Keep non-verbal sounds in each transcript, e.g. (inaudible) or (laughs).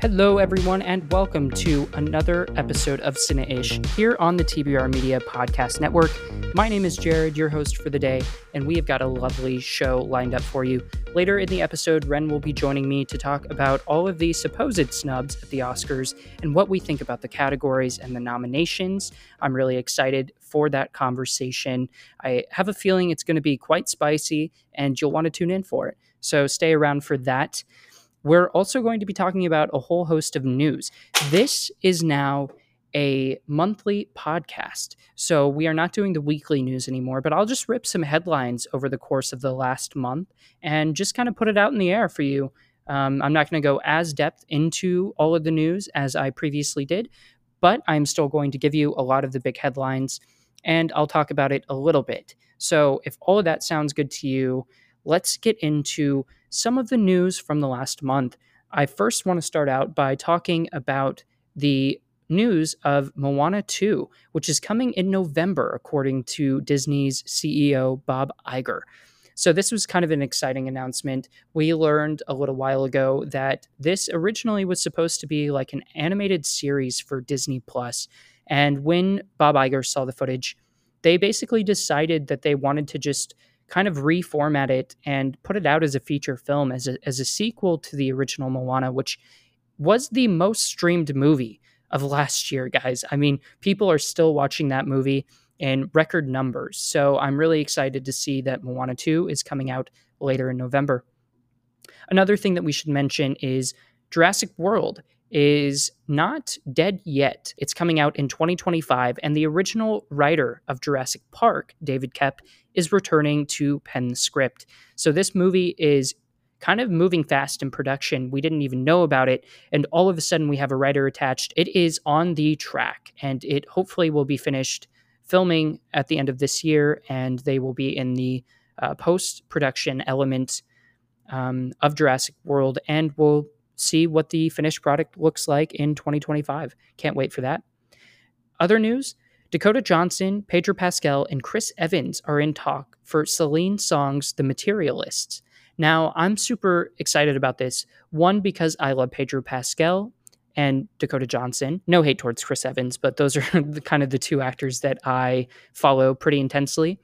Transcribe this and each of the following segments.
Hello, everyone, and welcome to another episode of Cine-ish here on the TBR Media Podcast Network. My name is Jared, your host for the day, and we have got a lovely show lined up for you. Later in the episode, Wren will be joining me to talk about all of the supposed snubs at the Oscars and what we think about the categories and the nominations. I'm really excited for that conversation. I have a feeling it's going to be quite spicy, and you'll want to tune in for it. So stay around for that. We're also going to be talking about a whole host of news. This is now a monthly podcast. So we are not doing the weekly news anymore, but I'll just rip some headlines over the course of the last month and just kind of put it out in the air for you. Um, I'm not going to go as depth into all of the news as I previously did, but I'm still going to give you a lot of the big headlines and I'll talk about it a little bit. So if all of that sounds good to you, let's get into some of the news from the last month. I first want to start out by talking about the news of Moana 2, which is coming in November, according to Disney's CEO, Bob Iger. So, this was kind of an exciting announcement. We learned a little while ago that this originally was supposed to be like an animated series for Disney Plus. And when Bob Iger saw the footage, they basically decided that they wanted to just kind of reformat it and put it out as a feature film, as a, as a sequel to the original Moana, which was the most streamed movie of last year, guys. I mean, people are still watching that movie in record numbers. So I'm really excited to see that Moana 2 is coming out later in November. Another thing that we should mention is Jurassic World is not dead yet. It's coming out in 2025, and the original writer of Jurassic Park, David Koepp, is returning to pen the script. So this movie is kind of moving fast in production. We didn't even know about it, and all of a sudden we have a writer attached. It is on the track, and it hopefully will be finished filming at the end of this year, and they will be in the uh, post production element um, of Jurassic World, and will see what the finished product looks like in 2025. Can't wait for that. Other news Dakota Johnson, Pedro Pascal, and Chris Evans are in talk for Celine Song's The Materialists. Now, I'm super excited about this. One, because I love Pedro Pascal and Dakota Johnson. No hate towards Chris Evans, but those are (laughs) the, kind of the two actors that I follow pretty intensely.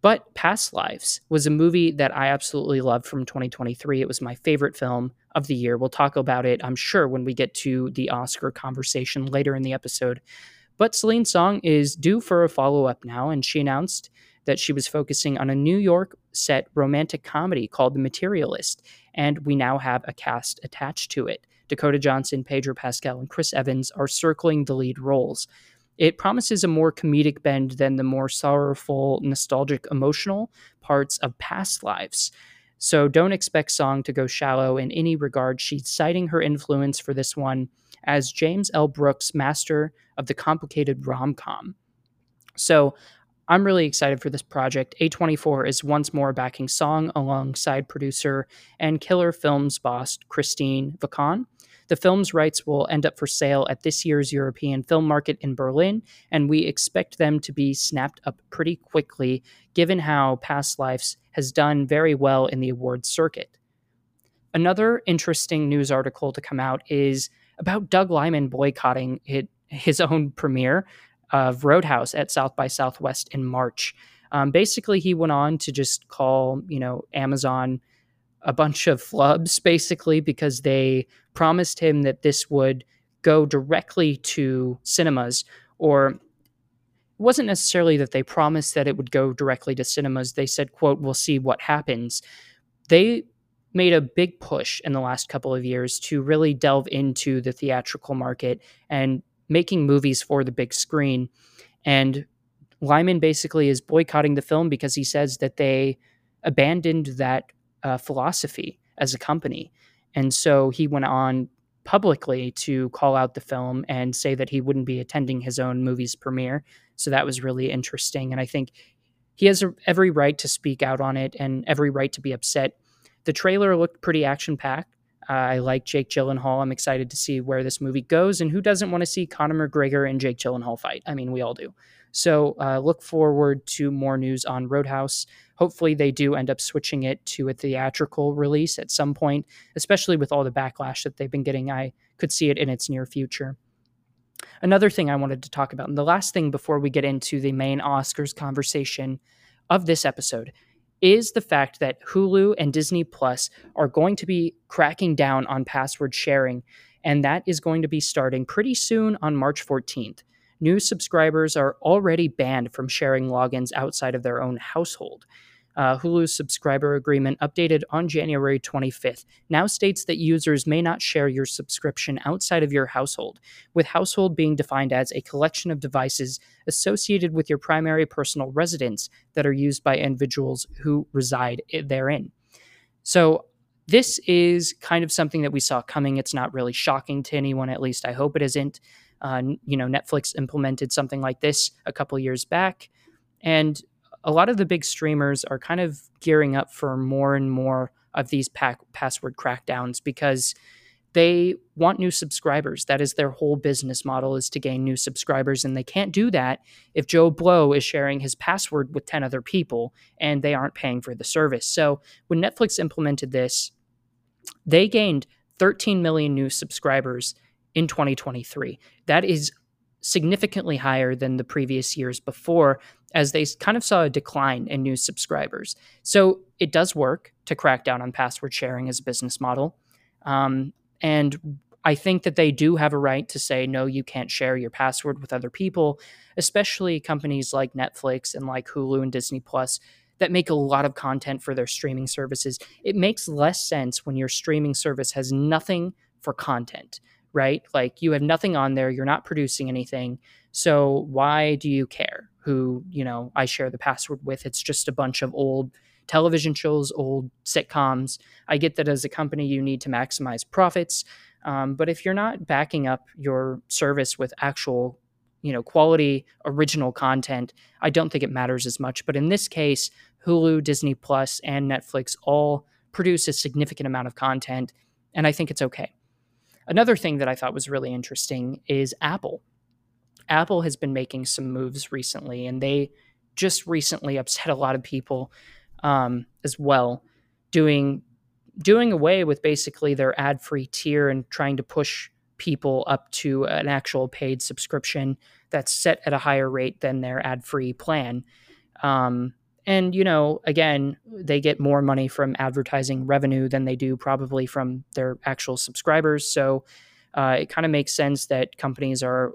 But Past Lives was a movie that I absolutely loved from 2023. It was my favorite film of the year. We'll talk about it, I'm sure, when we get to the Oscar conversation later in the episode. But Celine Song is due for a follow up now, and she announced that she was focusing on a New York set romantic comedy called The Materialist, and we now have a cast attached to it. Dakota Johnson, Pedro Pascal, and Chris Evans are circling the lead roles. It promises a more comedic bend than the more sorrowful, nostalgic, emotional parts of past lives. So don't expect Song to go shallow in any regard. She's citing her influence for this one as James L. Brooks' master of the complicated rom com. So I'm really excited for this project. A24 is once more backing Song alongside producer and Killer Films boss Christine Vachon. The film's rights will end up for sale at this year's European film market in Berlin, and we expect them to be snapped up pretty quickly, given how Past Lives has done very well in the awards circuit. Another interesting news article to come out is about Doug Liman boycotting his own premiere of Roadhouse at South by Southwest in March. Um, basically, he went on to just call, you know, Amazon a bunch of flubs basically because they promised him that this would go directly to cinemas or it wasn't necessarily that they promised that it would go directly to cinemas. They said quote we'll see what happens. They made a big push in the last couple of years to really delve into the theatrical market and making movies for the big screen. And Liman basically is boycotting the film because he says that they abandoned that uh, philosophy as a company. And so he went on publicly to call out the film and say that he wouldn't be attending his own movie's premiere. So that was really interesting. And I think he has every right to speak out on it and every right to be upset. The trailer looked pretty action packed. Uh, I like Jake Gyllenhaal. I'm excited to see where this movie goes. And who doesn't want to see Conor McGregor and Jake Gyllenhaal fight? I mean, we all do. So uh, look forward to more news on Roadhouse. Hopefully, they do end up switching it to a theatrical release at some point, especially with all the backlash that they've been getting. I could see it in its near future. Another thing I wanted to talk about, and the last thing before we get into the main Oscars conversation of this episode, is the fact that Hulu and Disney Plus are going to be cracking down on password sharing, and that is going to be starting pretty soon on March 14th. New subscribers are already banned from sharing logins outside of their own household uh, Hulu's subscriber agreement, updated on January 25th, now states that users may not share your subscription outside of your household, with household being defined as a collection of devices associated with your primary personal residence that are used by individuals who reside therein. So, this is kind of something that we saw coming. It's not really shocking to anyone, at least I hope it isn't. Uh, you know, Netflix implemented something like this a couple years back, and a lot of the big streamers are kind of gearing up for more and more of these pack, password crackdowns because they want new subscribers. That is their whole business model is to gain new subscribers and they can't do that if Joe Blow is sharing his password with 10 other people and they aren't paying for the service. So, when Netflix implemented this, they gained 13 million new subscribers in 2023. That is significantly higher than the previous years before as they kind of saw a decline in new subscribers. So it does work to crack down on password sharing as a business model. Um, and I think that they do have a right to say, no, you can't share your password with other people, especially companies like Netflix and like Hulu and Disney Plus that make a lot of content for their streaming services. It makes less sense when your streaming service has nothing for content right? Like you have nothing on there, you're not producing anything. So why do you care who, you know, I share the password with? It's just a bunch of old television shows, old sitcoms. I get that as a company, you need to maximize profits. Um, but if you're not backing up your service with actual, you know, quality original content, I don't think it matters as much. But in this case, Hulu, Disney Plus, and Netflix all produce a significant amount of content, and I think it's okay. Another thing that I thought was really interesting is Apple. Apple has been making some moves recently, and they just recently upset a lot of people um, as well, doing doing away with basically their ad free tier and trying to push people up to an actual paid subscription that's set at a higher rate than their ad free plan. Um, and, you know, again, they get more money from advertising revenue than they do probably from their actual subscribers. So uh, it kind of makes sense that companies are,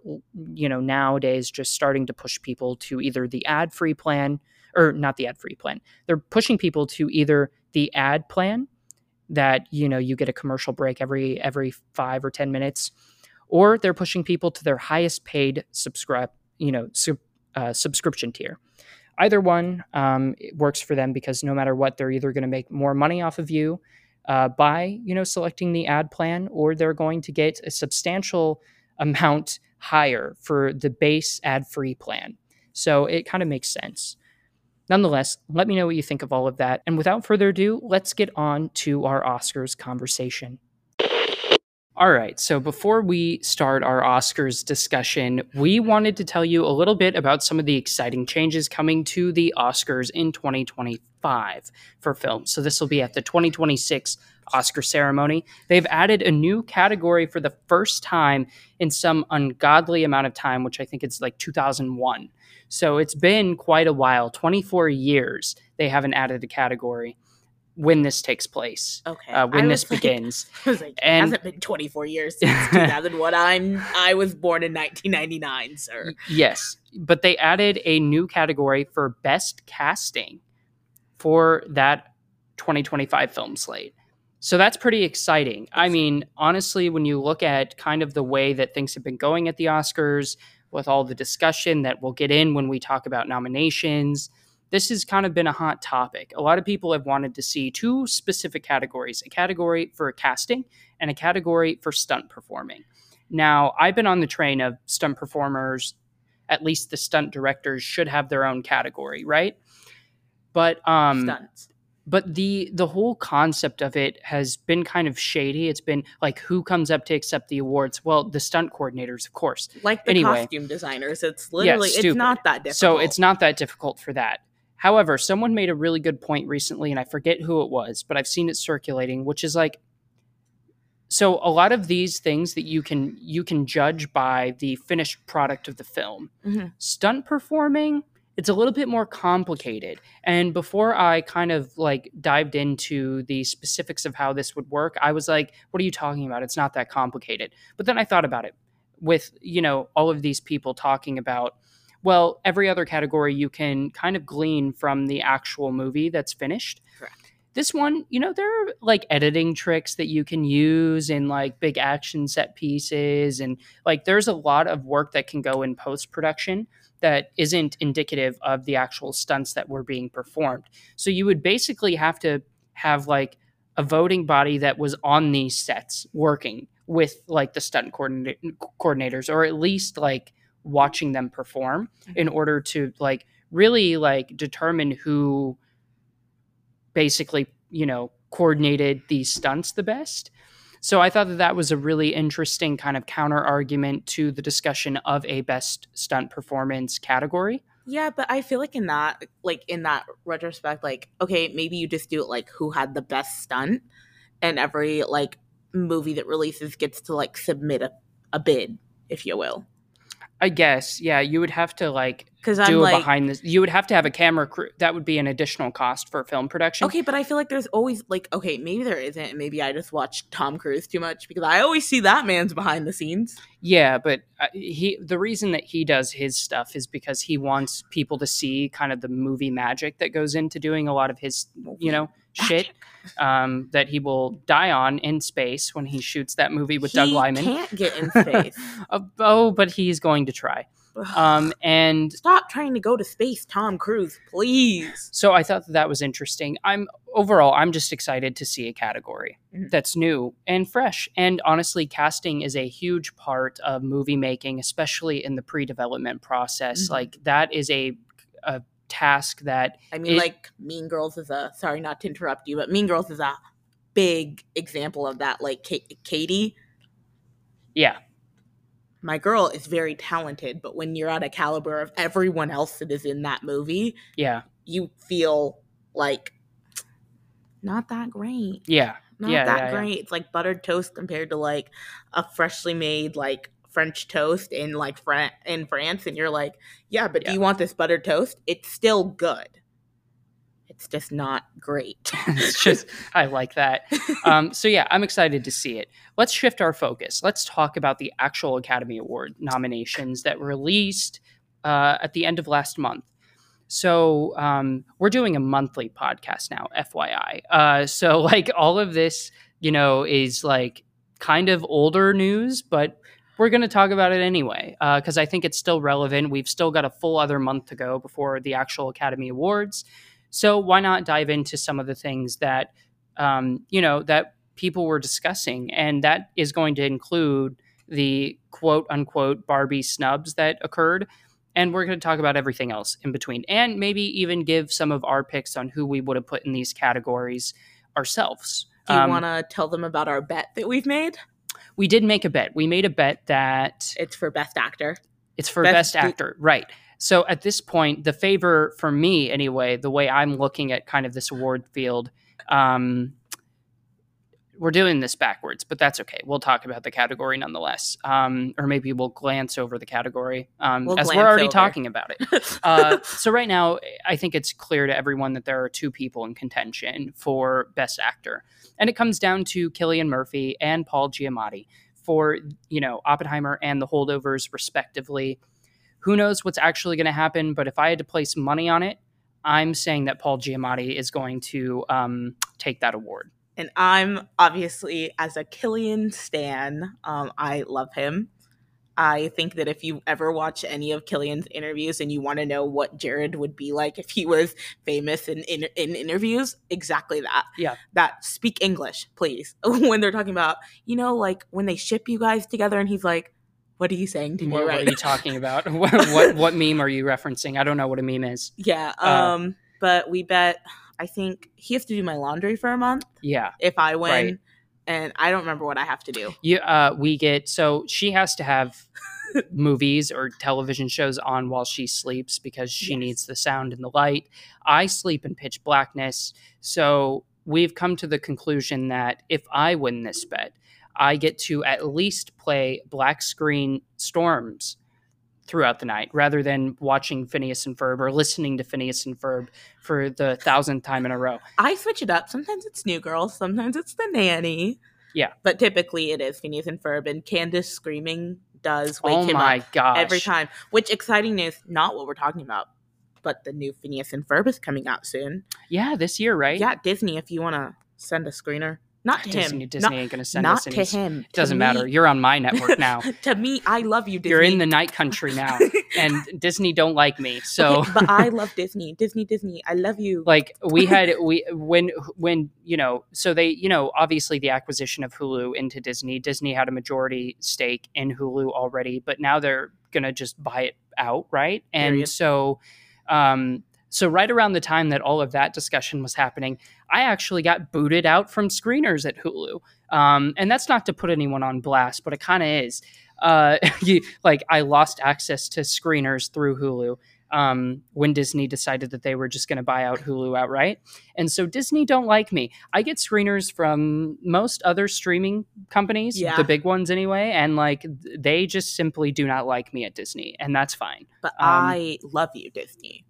you know, nowadays just starting to push people to either the ad free plan or not the ad free plan. They're pushing people to either the ad plan that, you know, you get a commercial break every every 5 or 10 minutes or they're pushing people to their highest paid subscribe, you know, uh, subscription tier either one um, works for them because no matter what, they're either going to make more money off of you uh, by you know selecting the ad plan, or they're going to get a substantial amount higher for the base ad-free plan. So it kind of makes sense. Nonetheless, let me know what you think of all of that. And without further ado, let's get on to our Oscars conversation. All right. So before we start our Oscars discussion, we wanted to tell you a little bit about some of the exciting changes coming to the Oscars in 2025 for films. So this will be at the 2026 Oscar ceremony. They've added a new category for the first time in some ungodly amount of time, which I think it's like 2001. So it's been quite a while 24 years they haven't added a category when this takes place. Okay. Uh, when this like, (laughs) begins. I was like, and, it hasn't been 24 years since (laughs) 2001. I'm I was born in 1999, sir. Yes, but they added a new category for best casting for that 2025 film slate. So that's pretty exciting. I mean, honestly, when you look at kind of the way that things have been going at the Oscars, with all the discussion that we'll get in when we talk about nominations, this has kind of been a hot topic. A lot of people have wanted to see two specific categories a category for casting and a category for stunt performing. Now, I've been on the train of stunt performers, at least the stunt directors should have their own category, right? But um stunts. but the the whole concept of it has been kind of shady. It's been like who comes up to accept the awards? Well, the stunt coordinators, of course. Like the Anyway. costume designers, it's literally it's not that difficult. So it's not that difficult for that. However, someone made a really good point recently, and I forget who it was, but I've seen it circulating, which is like so a lot of these things that you can you can judge by the finished product of the film. Mhm. Stunt performing, it's a little bit more complicated. And before I kind of like dived into the specifics of how this would work, I was like, what are you talking about? It's not that complicated. But then I thought about it with, you know, all of these people talking about well, every other category you can kind of glean from the actual movie that's finished. Correct. This one, you know, there are like editing tricks that you can use in like big action set pieces. And like there's a lot of work that can go in post production that isn't indicative of the actual stunts that were being performed. So you would basically have to have like a voting body that was on these sets working with like the stunt coordinate- coordinators or at least like watching them perform mm-hmm. in order to like really like determine who basically you know coordinated these stunts the best. So i thought that that was a really interesting kind of counter argument to the discussion of a best stunt performance category. Yeah, but I feel like in that like in that retrospect, like, okay, maybe you just do it like who had the best stunt and every like movie that releases gets to like submit a, a bid, if you will. I guess yeah you would have to like Because I'm do a like behind this you would have to have a camera crew that would be an additional cost for film production Okay, but I feel like there's always like okay, maybe there isn't, and maybe I just watch Tom Cruise too much because I always see that man's behind the scenes. Yeah, but uh, he the reason that he does his stuff is because he wants people to see kind of the movie magic that goes into doing a lot of his, you know, shit um, that he will die on in space when he shoots that movie with Doug He Liman. can't get in (laughs) space. Uh, oh, but he's going to try. Um, and Stop trying to go to space, Tom Cruise, please. so I thought that, that was interesting. I'm overall, I'm just excited to see a category Mhm. that's new and fresh. And honestly, casting is a huge part of movie making, especially in the pre-development process. Mhm. Like that is a a task that I mean, It- like Mean Girls is a sorry not to interrupt you, but Mean Girls is a big example of that. Like Ka- Katie, yeah, my girl is very talented, but when you're at a caliber of everyone else that is in that movie, yeah, you feel like not that great. yeah, Not Yeah, that yeah, yeah. great. It's like buttered toast compared to like a freshly made like French toast in like Fran- in France, and you're like, yeah, but Yeah. do you want this buttered toast? It's still good. It's just not great. (laughs) it's just I like that. (laughs) Um, so yeah, I'm excited to see it. Let's shift our focus. Let's talk about the actual Academy Award nominations that were released uh, at the end of last month. So um, we're doing a monthly podcast now, FYI. Uh, so (laughs) like all of this, you know, is like kind of older news, but we're going to talk about it anyway because I think it's still relevant. We've still got a full other month to go before the actual Academy Awards. So why not dive into some of the things that um, you know that people were discussing, and that is going to include the quote unquote Barbie snubs that occurred, and we're going to talk about everything else in between, and maybe even give some of our picks on who we would have put in these categories ourselves. Do you Um, want to tell them about our bet that we've made? We did make a bet. We made a bet that It's for best actor. It's for Best best, actor, right? So at this point, the favor for me, anyway, the way I'm looking at kind of this award field, um, we're doing this backwards, but that's okay. We'll talk about the category nonetheless, um, or maybe we'll glance over the category um, We'll as we're already over. talking about it. (laughs) Uh, so right now, I think it's clear to everyone that there are two people in contention for Best Actor, and it comes down to Cillian Murphy and Paul Giamatti for you know Oppenheimer and The Holdovers, respectively. Who knows what's actually going to happen? But if I had to place money on it, I'm saying that Paul Giamatti is going to um, take that award. And I'm obviously as a Cillian stan, um, I love him. I think that if you ever watch any of Cillian's interviews and you want to know what Jared would be like if he was famous in, in in interviews, exactly that. Yeah. That speak English, please. (laughs) when they're talking about, you know, like when they ship you guys together and he's like, What are you saying to me What, what are you talking about? (laughs) what, what what meme are you referencing? I don't know what a meme is. Yeah. Uh, Um, but we bet I think he has to do my laundry for a month Yeah. if I win. Right. And I don't remember what I have to do. You, uh, we get so she has to have (laughs) movies or television shows on while she sleeps because she Yes. needs the sound and the light. I sleep in pitch blackness, so we've come to the conclusion that if I win this bet, I get to at least play black screen storms throughout the night rather than watching Phineas and Ferb or listening to Phineas and Ferb for the thousandth time in a row. I switch it up. Sometimes it's New Girl, sometimes it's the nanny. Yeah. But typically it is Phineas and Ferb, and Candace screaming does wake oh him up gosh. every time. Which exciting news, not what we're talking about. But the new Phineas and Ferb is coming out soon. Yeah, this year, right? Yeah, Disney, if you want to send a screener. Not to Disney, him. Disney not ain't gonna send not us any. to him. It doesn't To matter. me- You're on my network now. (laughs) to me, I love you, Disney. You're in the night country (laughs) now, and Disney don't like me. So, Okay, but I (laughs) love Disney. Disney, Disney. I love you. like, we had we when when you know, so they you know, obviously the acquisition of Hulu into Disney. Disney had a majority stake in Hulu already, but now they're gonna just buy it out, right? And Period. so, um, so right around the time that all of that discussion was happening, I actually got booted out from screeners at Hulu. Um, and that's not to put anyone on blast, but it kind of is. Uh, (laughs) you, like I lost access to screeners through Hulu um, when Disney decided that they were just going to buy out Hulu outright. And so Disney don't like me. I get screeners from most other streaming companies, Yeah. the big ones anyway, and like they just simply do not like me at Disney, and that's fine. but um, I love you, Disney.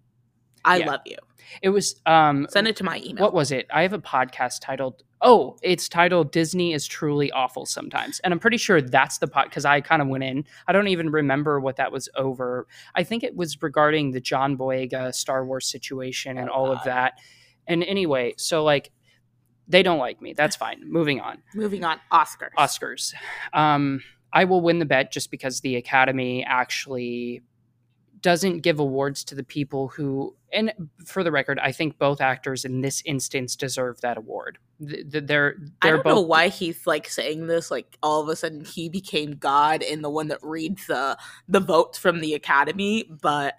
I Yeah. love you. It was um, Send it to my email. what was it? I have a podcast titled Oh, it's titled Disney is truly awful sometimes. And I'm pretty sure that's the pod because I kind of went in. I don't even remember what that was over. I think it was regarding the John Boyega Star Wars situation and Oh, all of that. And anyway, so like they don't like me. That's fine. Moving on. Moving on, Oscars. Oscars. Um, I will win the bet just because the Academy actually doesn't give awards to the people who, and for the record, I think both actors in this instance deserve that award. Th- th- They're I don't both know why he's like saying this. Like all of a sudden, he became God and the one that reads the the votes from the Academy. But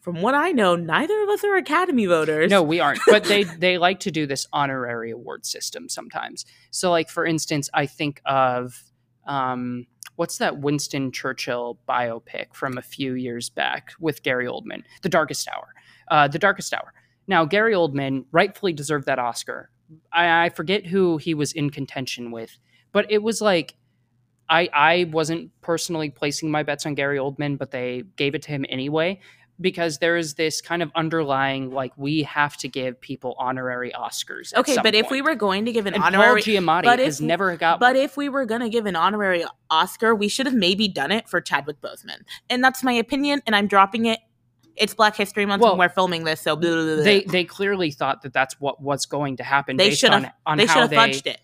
from what I know, neither of us are Academy voters. No, we aren't. But they (laughs) they like to do this honorary award system sometimes. So, like for instance, I think of um, what's that Winston Churchill biopic from a few years back with Gary Oldman, The Darkest Hour. Uh, the Darkest Hour. Now, Gary Oldman rightfully deserved that Oscar. I, I forget who he was in contention with, but it was like. I, I wasn't personally placing my bets on Gary Oldman, but they gave it to him anyway because there is this kind of underlying like we have to give people honorary Oscars. Okay, but if we were going to give an and honorary, Paul Giamatti but if- has never got but one. if we were gonna give an honorary Oscar, we should have maybe done it for Chadwick Boseman. And that's my opinion, and I'm dropping it. It's Black History Month, Well, and we're filming this, so blah, blah, blah, they they clearly thought that that's what was going to happen. They based should on have- on they should how have they fudged it.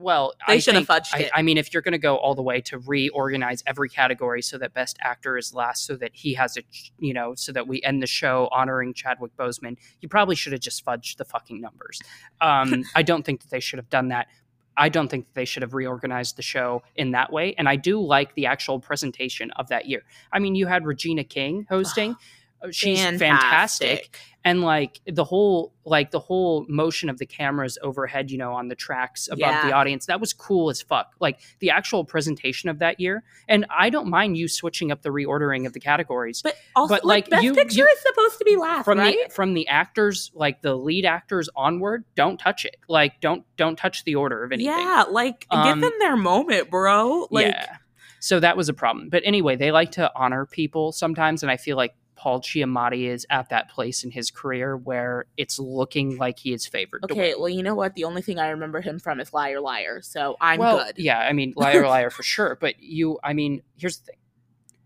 Well. They I should have fudged I, it. I mean, if you're going to go all the way to reorganize every category so that Best Actor is last, so that he has a you know, so that we end the show honoring Chadwick Boseman, you probably should have just fudged the fucking numbers. Um, (laughs) I don't think that they should have done that. I don't think that they should have reorganized the show in that way. And I do like the actual presentation of that year. I mean, you had Regina King hosting. (sighs) (sighs) Uh, She's fantastic. And like the whole like the whole motion of the cameras overhead, you know, on the tracks above Yeah. the audience, that was cool as fuck. Like the actual presentation of that year. And I don't mind you switching up the reordering of the categories. But also, But, like, like, Best you- Picture you- is supposed to be last, from right? the from the actors, like the lead actors onward, don't touch it. Like don't don't touch the order of anything. Yeah, like Um, give them their moment, bro. Like, yeah. So that was a problem. But anyway, they like to honor people sometimes, and I feel like Paul Giamatti is at that place in his career where it's looking like he is favored. okay, well, you know what? The only thing I remember him from is Liar Liar, so I'm well, good. Yeah, I mean, liar, (laughs) liar for sure. But you, I mean, here's the thing: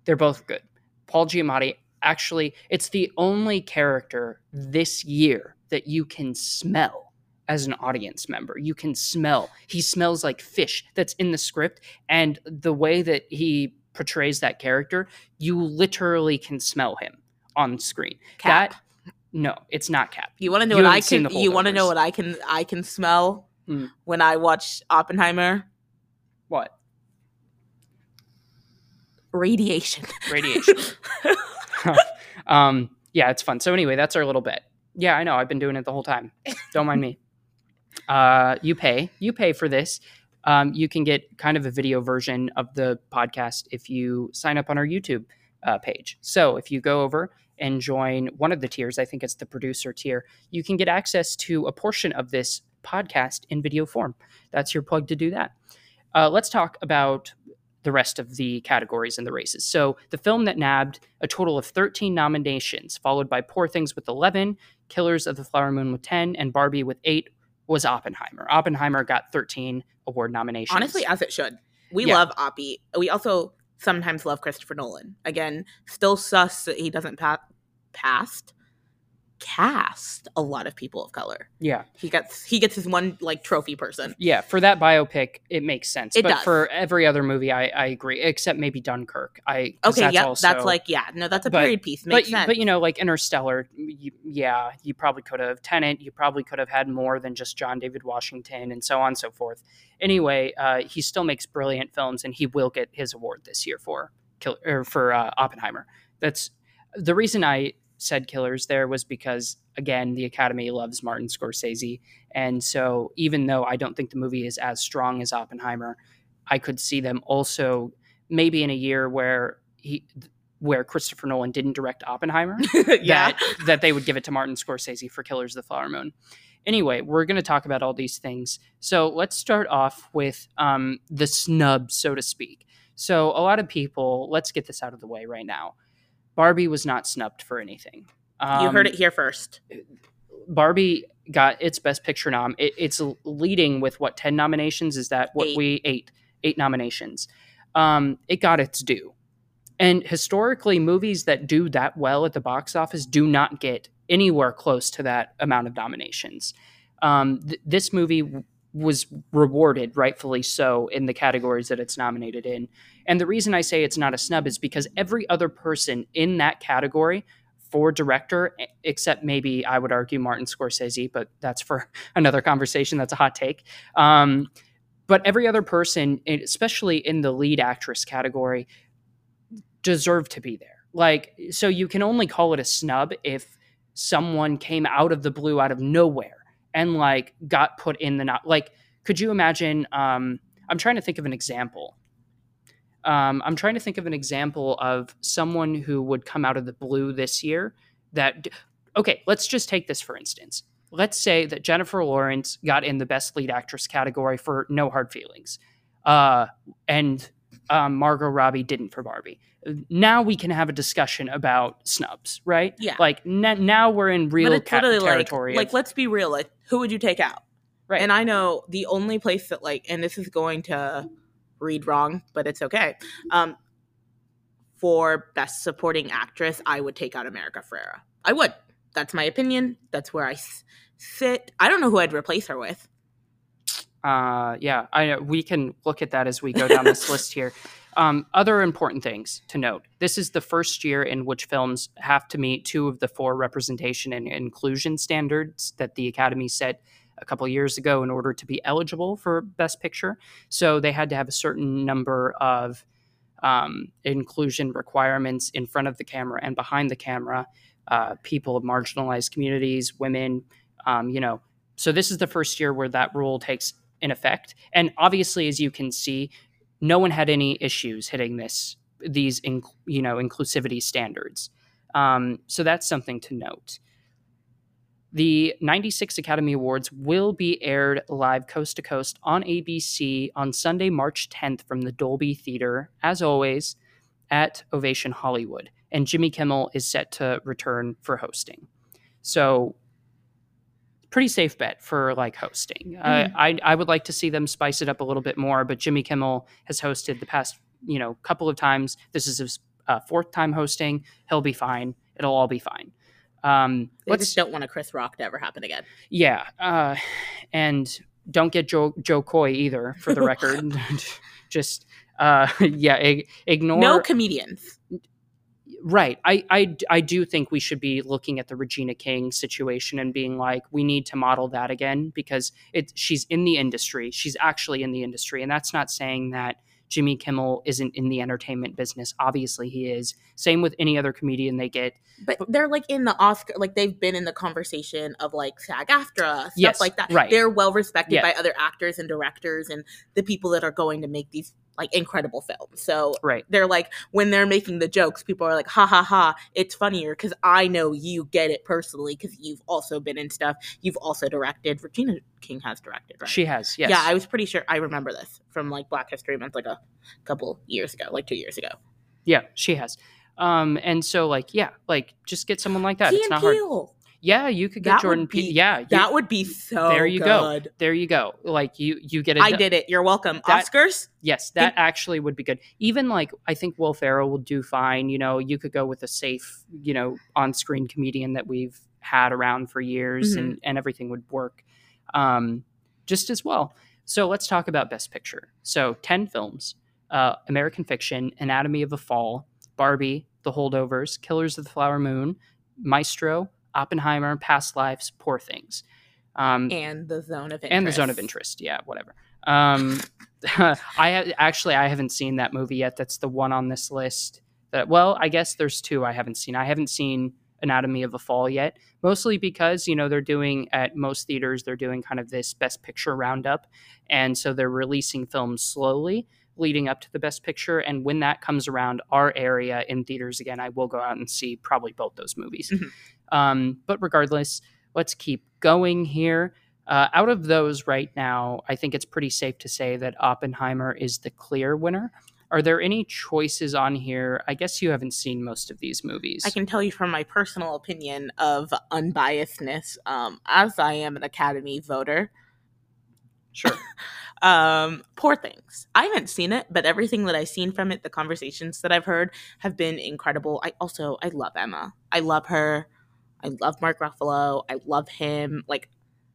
they're both good. Paul Giamatti actually, it's the only character this year that you can smell as an audience member. You can smell. He smells like fish that's in the script, and the way that he portrays that character, you literally can smell him on screen. Cap. That no, it's not Cap. you want to know you what I can? You want to know what I can? I can smell Hmm. when I watch Oppenheimer. What Radiation. (laughs) radiation? (laughs) um, yeah, it's fun. So anyway, that's our little bit. Yeah, I know. I've been doing it the whole time. Don't mind me. (laughs) Uh, you pay. You pay for this. Um, you can get kind of a video version of the podcast if you sign up on our YouTube uh, page. So if you go over and join one of the tiers, I think it's the producer tier, you can get access to a portion of this podcast in video form. That's your plug to do that. Uh, let's talk about the rest of the categories and the races. So the film that nabbed a total of 13 nominations, followed by Poor Things with 11, Killers of the Flower Moon with 10, and Barbie with 8, was Oppenheimer. Oppenheimer got 13 award nominations. Honestly, as it should. We Yeah. love Oppie. We also sometimes love Christopher Nolan. Again, still sus that he doesn't pa- past cast a lot of people of color. yeah. He gets he gets his one like trophy person. Yeah, for that biopic, it makes sense. It but does. for every other movie, I, I agree, except maybe Dunkirk. I Okay, that's yeah, also, that's like yeah, no, that's a but- period piece. but Makes you- sense. but you know, like Interstellar, you, yeah, you probably could have Tenet. You probably could have had more than just John David Washington and so on and so forth. Anyway, uh, he still makes brilliant films, and he will get his award this year for Kill or for uh, Oppenheimer. That's the reason I said Killers there was because again, the Academy loves Martin Scorsese, and so even though I don't think the movie is as strong as Oppenheimer, I could see them also maybe in a year where he where Christopher Nolan didn't direct Oppenheimer (laughs) yeah. that that they would give it to Martin Scorsese for Killers of the Flower Moon. Anyway, we're going to talk about all these things. So let's start off with um, the snub, so to speak. So a lot of people, let's get this out of the way right now. Barbie was not snubbed for anything. you heard Um, it here first. Barbie got its Best Picture nom. It, it's leading with what ten nominations? Is that what Eight. we eight eight nominations? Um, it got its due, and historically, movies that do that well at the box office do not get anywhere close to that amount of nominations. Um, th- this movie was rewarded, rightfully so, in the categories that it's nominated in. And the reason I say it's not a snub is because every other person in that category for director, except maybe I would argue Martin Scorsese, but that's for (laughs) another conversation. That's a hot take. Um, but every other person, especially in the lead actress category, deserved to be there. Like, so you can only call it a snub if someone came out of the blue, out of nowhere, and like got put in the not. Like, could you imagine? Um, I'm trying to think of an example. Um, I'm trying to think of an example of someone who would come out of the blue this year. That okay, let's just take this for instance. Let's say that Jennifer Lawrence got in the Best Lead Actress category for No Hard Feelings, uh, and um, Margot Robbie didn't for Barbie. Now we can have a discussion about snubs, right? Yeah. Like n- now we're in real but it's ca- literally like, territory. like of- let's be real. Like, who would you take out? Right. And I know the only place that like, and this is going to read wrong, but it's okay. Um, for best supporting actress, I would take out America Ferrera. I would. That's my opinion. That's where I s- sit. I don't know who I'd replace her with. Uh, yeah, I we can look at that as we go down this (laughs) list here. Um, other important things to note: this is the first year in which films have to meet two of the four representation and inclusion standards that the Academy set a couple years ago in order to be eligible for Best Picture. So they had to have a certain number of um, inclusion requirements in front of the camera and behind the camera. Uh, people of marginalized communities, women, um, you know. So this is the first year where that rule takes in effect. And obviously, as you can see, no one had any issues hitting this these in, you know inclusivity standards. Um, so that's something to note. The 96 Academy Awards will be aired live coast to coast on ABC on Sunday, March 10th from the Dolby Theater, as always, at Ovation Hollywood. And Jimmy Kimmel is set to return for hosting. So pretty safe bet for like hosting. Uh, I I would like to see them spice it up a little bit more, but Jimmy Kimmel has hosted the past you know couple of times. This is his uh, fourth time hosting. He'll be fine. It'll all be fine. Um, I let's just don't want a Chris Rock to ever happen again. yeah, uh, and don't get Joe Jo Koy either. For the (laughs) record, (laughs) just uh, (laughs) yeah, ig- ignore No comedians. Right. I, I, I do think we should be looking at the Regina King situation and being like, we need to model that again because it she's in the industry. She's actually in the industry. And that's not saying that Jimmy Kimmel isn't in the entertainment business. Obviously, he is. Same with any other comedian they get. But they're like in the Oscar, like they've been in the conversation of like SAG AFTRA, stuff Yes, like that. right. They're well respected Yeah. by other actors and directors and the people that are going to make these like incredible film. So Right. they're like, when they're making the jokes, people are like, ha ha ha, it's funnier because I know you get it personally because you've also been in stuff. You've also directed. Regina King has directed, right? She has, yes. Yeah, I was pretty sure I remember this from like Black History Month like a couple years ago, like two years ago. yeah, she has. Um, and so like, yeah, like just get someone like that. Key it's and not hard. Yeah, you could get That Jordan Peele. Yeah, you, That would be so There you go. there you go. Like you, you get it. I did it. You're welcome. That- Oscars? Yes, that actually would be good. Even like I think Will Ferrell will do fine. You know, you could go with a safe, you know, on-screen comedian that we've had around for years, Mhm. and and everything would work um, just as well. So let's talk about Best Picture. So ten films: uh, American Fiction, Anatomy of a Fall, Barbie, The Holdovers, Killers of the Flower Moon, Maestro, Oppenheimer, Past Lives, Poor Things. Um, And the zone of interest. and the zone of interest yeah whatever um (laughs) i ha- actually i haven't seen that movie yet that's the one on this list that well i guess there's two i haven't seen i haven't seen anatomy of a fall yet mostly because you know they're doing at most theaters they're doing kind of this best picture roundup and so they're releasing films slowly leading up to the best picture and when that comes around our area in theaters again i will go out and see probably both those movies Mhm. um, but regardless let's keep going here uh, out of those right now, I think it's pretty safe to say that Oppenheimer is the clear winner. Are there any choices on here? I guess you haven't seen most of these movies. I can tell you from my personal opinion of unbiasedness, um, as I am an Academy voter, sure. (laughs) um, Poor Things. I haven't seen it, but everything that I've seen from it, the conversations that I've heard have been incredible. I also I love Emma. I love her. I love Mark Ruffalo. I love him. Like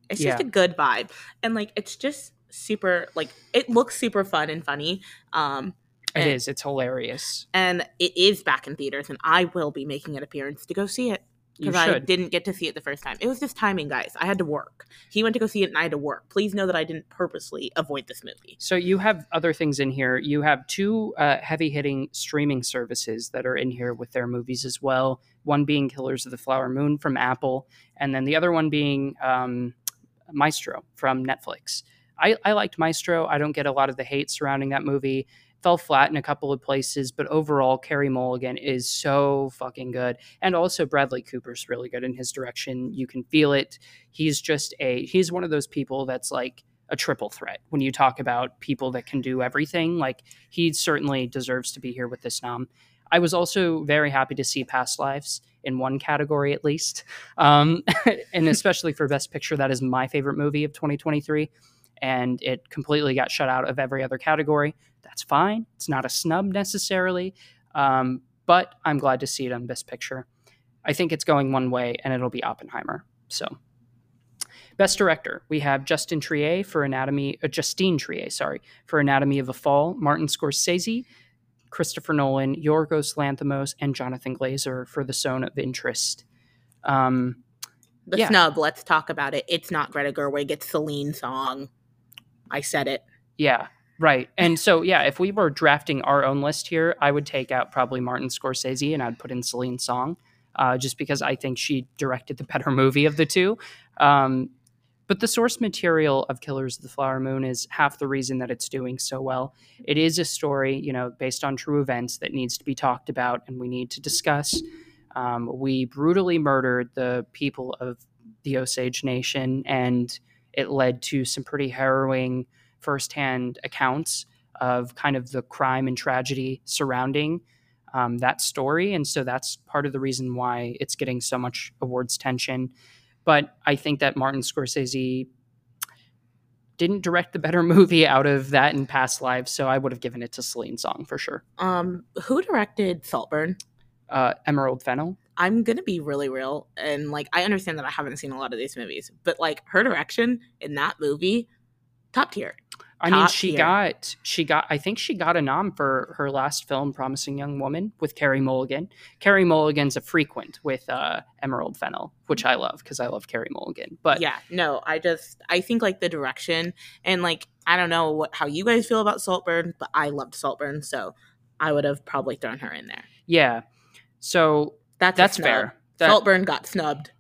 it's just a good vibe. And like it's just super like it looks super fun and funny. Um It and- is. It's hilarious. and it is back in theaters and I will be making an appearance to go see it. Because I didn't get to see it the first time. It was just timing, guys. I had to work. He went to go see it and I had to work. Please know that I didn't purposely avoid this movie. So you have other things in here. You have two uh, heavy-hitting streaming services that are in here with their movies as well. One being Killers of the Flower Moon from Apple, and then the other one being um, Maestro from Netflix. I, I liked Maestro. I don't get a lot of the hate surrounding that movie. Fell flat in a couple of places, but overall, Carey Mulligan is so fucking good, and also Bradley Cooper's really good in his direction. You can feel it. He's just a he's one of those people that's like a triple threat when you talk about people that can do everything. Like he certainly deserves to be here with this nom. I was also very happy to see Past Lives in one category at least, um, (laughs) and especially for Best Picture. That is my favorite movie of 2023, and it completely got shut out of every other category. That's fine. It's not a snub necessarily, um, but I'm glad to see it on Best Picture. I think it's going one way, and it'll be Oppenheimer. So. Best Director, we have Justin Triet for Anatomy, uh, Justine Triet, sorry, for Anatomy of a Fall, Martin Scorsese, Christopher Nolan, Yorgos Lanthimos, and Jonathan Glazer for The Zone of Interest. Um, The Yeah. snub, let's talk about it. It's not Greta Gerwig, it's Celine Song. I said it. yeah, right. And so, yeah, if we were drafting our own list here, I would take out probably Martin Scorsese and I'd put in Celine Song, uh, just because I think she directed the better (laughs) movie of the two. Um, but the source material of Killers of the Flower Moon is half the reason that it's doing so well. It is a story, you know, based on true events that needs to be talked about and we need to discuss. Um, we brutally murdered the people of the Osage Nation, and it led to some pretty harrowing firsthand accounts of kind of the crime and tragedy surrounding um, that story. And so that's part of the reason why it's getting so much awards tension. But I think that Martin Scorsese didn't direct the better (laughs) movie out of that in past lives. So I would have given it to Celine Song for sure. Um, who directed Saltburn? Uh, Emerald Fennell. I'm gonna be really real, and like I understand that I haven't seen a lot of these movies, but like her direction in that movie, top tier. I mean, she tier. got she got I think she got a nom for her last film, Promising Young Woman, with Carey Mulligan. Carey Mulligan's a frequent with uh, Emerald Fennell, which I love because I love Carey Mulligan. But yeah, no, I just I think like the direction and like I don't know what how you guys feel about Saltburn, but I loved Saltburn, so I would have probably thrown her in there. Yeah. So That's that's fair. That- Saltburn got snubbed.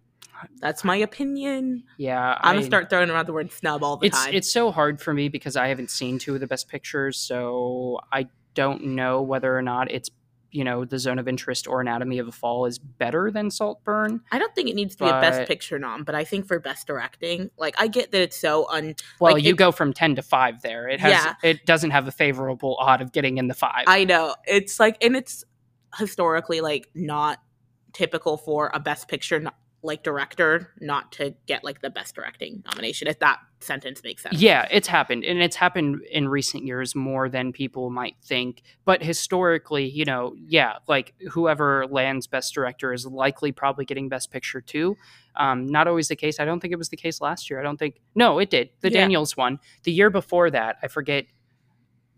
That's my opinion. yeah, I'm gonna start throwing around the word snub all the it's time. it's so hard for me because I haven't seen two of the best pictures, so I don't know whether or not it's you know the zone of interest or Anatomy of a Fall is better than Saltburn. I don't think it needs to be a best picture nom, but I think for best directing, like I get that it's so un. Well, Like, you it- go from ten to five there. It has Yeah. it doesn't have a favorable odd of getting in the five. I know it's like, and it's historically like not typical for a best picture like director not to get like the best directing nomination. If that sentence makes sense. Yeah, it's happened, and it's happened in recent years more than people might think. But historically, you know, yeah, like whoever lands Best Director is likely probably getting Best Picture too. Um, not always the case. I don't think it was the case last year. I don't think. No, it did. The Yeah. Daniels one. The year before that, I forget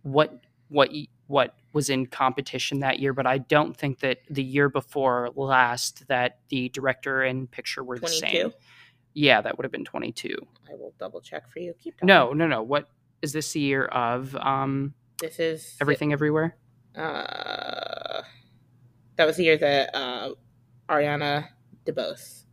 what what what was in competition that year, but I don't think that the year before last that the director and picture were the same. Yeah, that would have been twenty two. I will double check for you. Keep talking. No, no, no. What is this the year of um this is everything everywhere? Uh, that was the year that uh, Ariana DeBose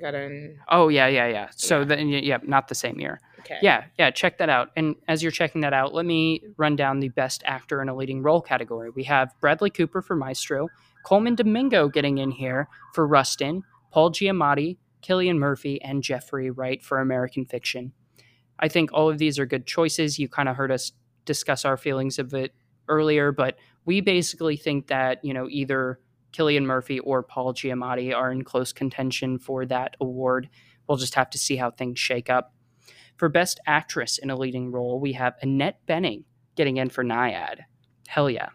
got in. Oh yeah, yeah, yeah. So Yeah. then yeah, not the same year. Okay. Yeah, yeah, check that out. And as you're checking that out, let me run down the best actor in a leading role category. We have Bradley Cooper for Maestro, Colman Domingo getting in here for Rustin, Paul Giamatti, Cillian Murphy, and Jeffrey Wright for American Fiction. I think all of these are good choices. You kind of heard us discuss our feelings of it earlier, but we basically think that, you know, either Cillian Murphy or Paul Giamatti are in close contention for that award. We'll just have to see how things shake up. For Best Actress in a Leading Role, we have Annette Bening getting in for Nyad. Hell yeah.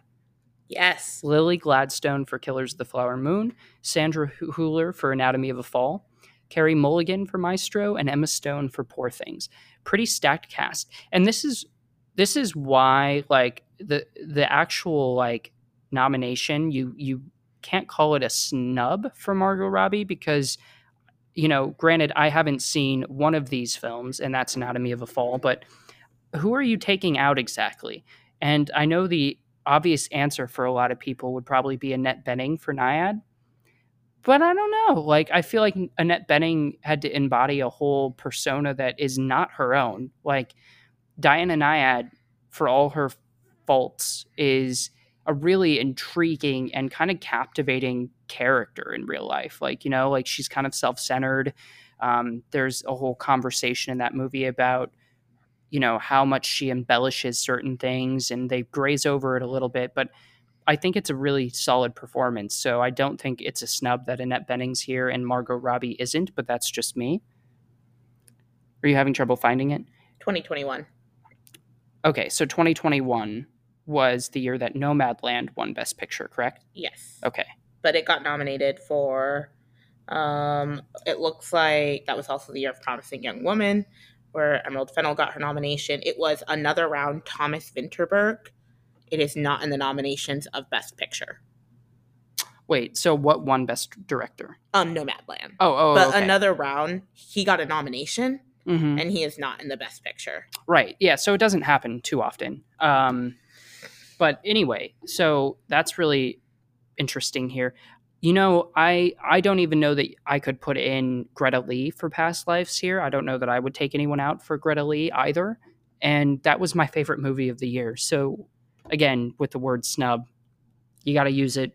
Yes. Lily Gladstone for Killers of the Flower Moon, Sandra Hu- Hüller for Anatomy of a Fall, Carey Mulligan for Maestro, and Emma Stone for Poor Things. Pretty stacked cast. And this is this is why like the the actual like nomination you you can't call it a snub for Margot Robbie because you know, granted I haven't seen one of these films and that's Anatomy of a Fall, but who are you taking out exactly? And I know the obvious answer for a lot of people would probably be Annette Bening for Nyad. But I don't know. Like, I feel like Annette Bening had to embody a whole persona that is not her own. Like, Diana Nyad, for all her faults, is a really intriguing and kind of captivating character in real life. Like, you know, like she's kind of self centered. Um, there's a whole conversation in that movie about you know how much she embellishes certain things and they graze over it a little bit but i think it's a really solid performance so i don't think it's a snub that annette bening's here and margot robbie isn't but that's just me are you having trouble finding it 2021. okay so 2021 was the year that nomadland won best picture correct Yes. okay But it got nominated for. Um, it looks like that was also the year of Promising Young Woman, where Emerald Fennell got her nomination. It was another round Thomas Vinterberg. It is not in the nominations of Best Picture. wait so what won best director Um, Nomadland. oh oh but okay. another round, he got a nomination, Mhm. and he is not in the Best Picture. Right. Yeah. So it doesn't happen too often. Um, but anyway, so that's really interesting here. You know, I I don't even know that I could put in Greta Lee for past lives here. I don't know that I would take anyone out for Greta Lee either. And that was my favorite movie of the year. So again, with the word snub, you got to use it.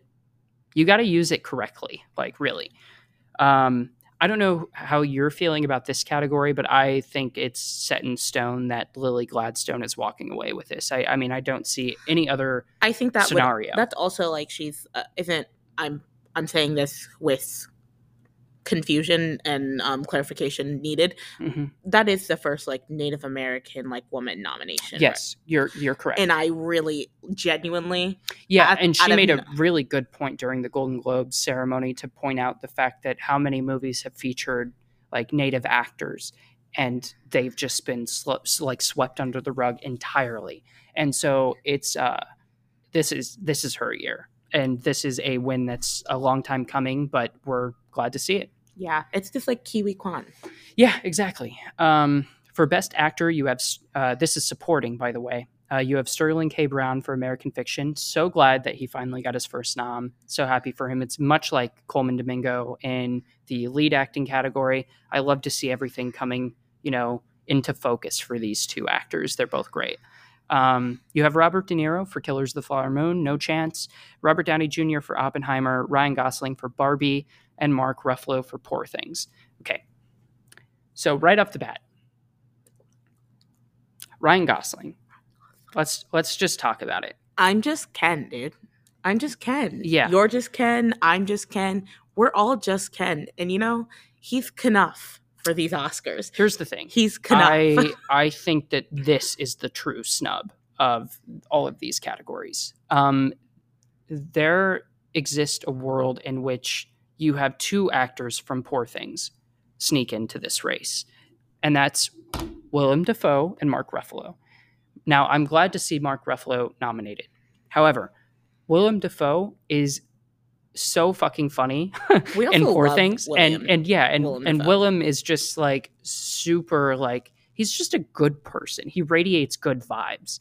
You got to use it correctly. Like really. Um, I don't know how you're feeling about this category, but I think it's set in stone that Lily Gladstone is walking away with this. I, I mean, I don't see any other I think that would, scenario. that's also like she's uh, isn't I'm I'm saying this with confusion and um, clarification needed. Mhm. That is the first like Native American like woman nomination. Yes, you're you're correct. and I really genuinely yeah, out- and she of made a really good point during the Golden Globes ceremony to point out the fact that how many movies have featured like native actors and they've just been sl- like swept under the rug entirely. And so it's uh this is this is her year. And this is a win that's a long time coming, but we're glad to see it. Yeah, it's just like Ke Huy Quan. Yeah, exactly. Um, For Best Actor, you have uh, this is supporting, by the way. Uh, you have Sterling K. Brown for American Fiction. So glad that he finally got his first nom. So happy for him. It's much like Colman Domingo in the lead acting category. I love to see everything coming, you know, into focus for these two actors. They're both great. Um, you have Robert De Niro for Killers of the Flower Moon, no chance. Robert Downey Jr. for Oppenheimer, Ryan Gosling for Barbie, and Mark Ruffalo for Poor Things. Okay. So right off the bat, Ryan Gosling. Let's let's just talk about it. I'm just Ken, dude. I'm just Ken. Yeah. You're just Ken. I'm just Ken. We're all just Ken. And you know, he's Kenough for these Oscars. Here's the thing. He's Kenough. I (laughs) I think that this is the true snub of all of these categories. Um, there exists a world in which you have two actors from Poor Things sneak into this race, and that's Willem Dafoe and Mark Ruffalo. Now, I'm glad to see Mark Ruffalo nominated. However, Willem Dafoe is so fucking funny (laughs) in Poor Things, William. and and yeah, and Willem and Dafoe. Willem is just like super like he's just a good person. He radiates good vibes.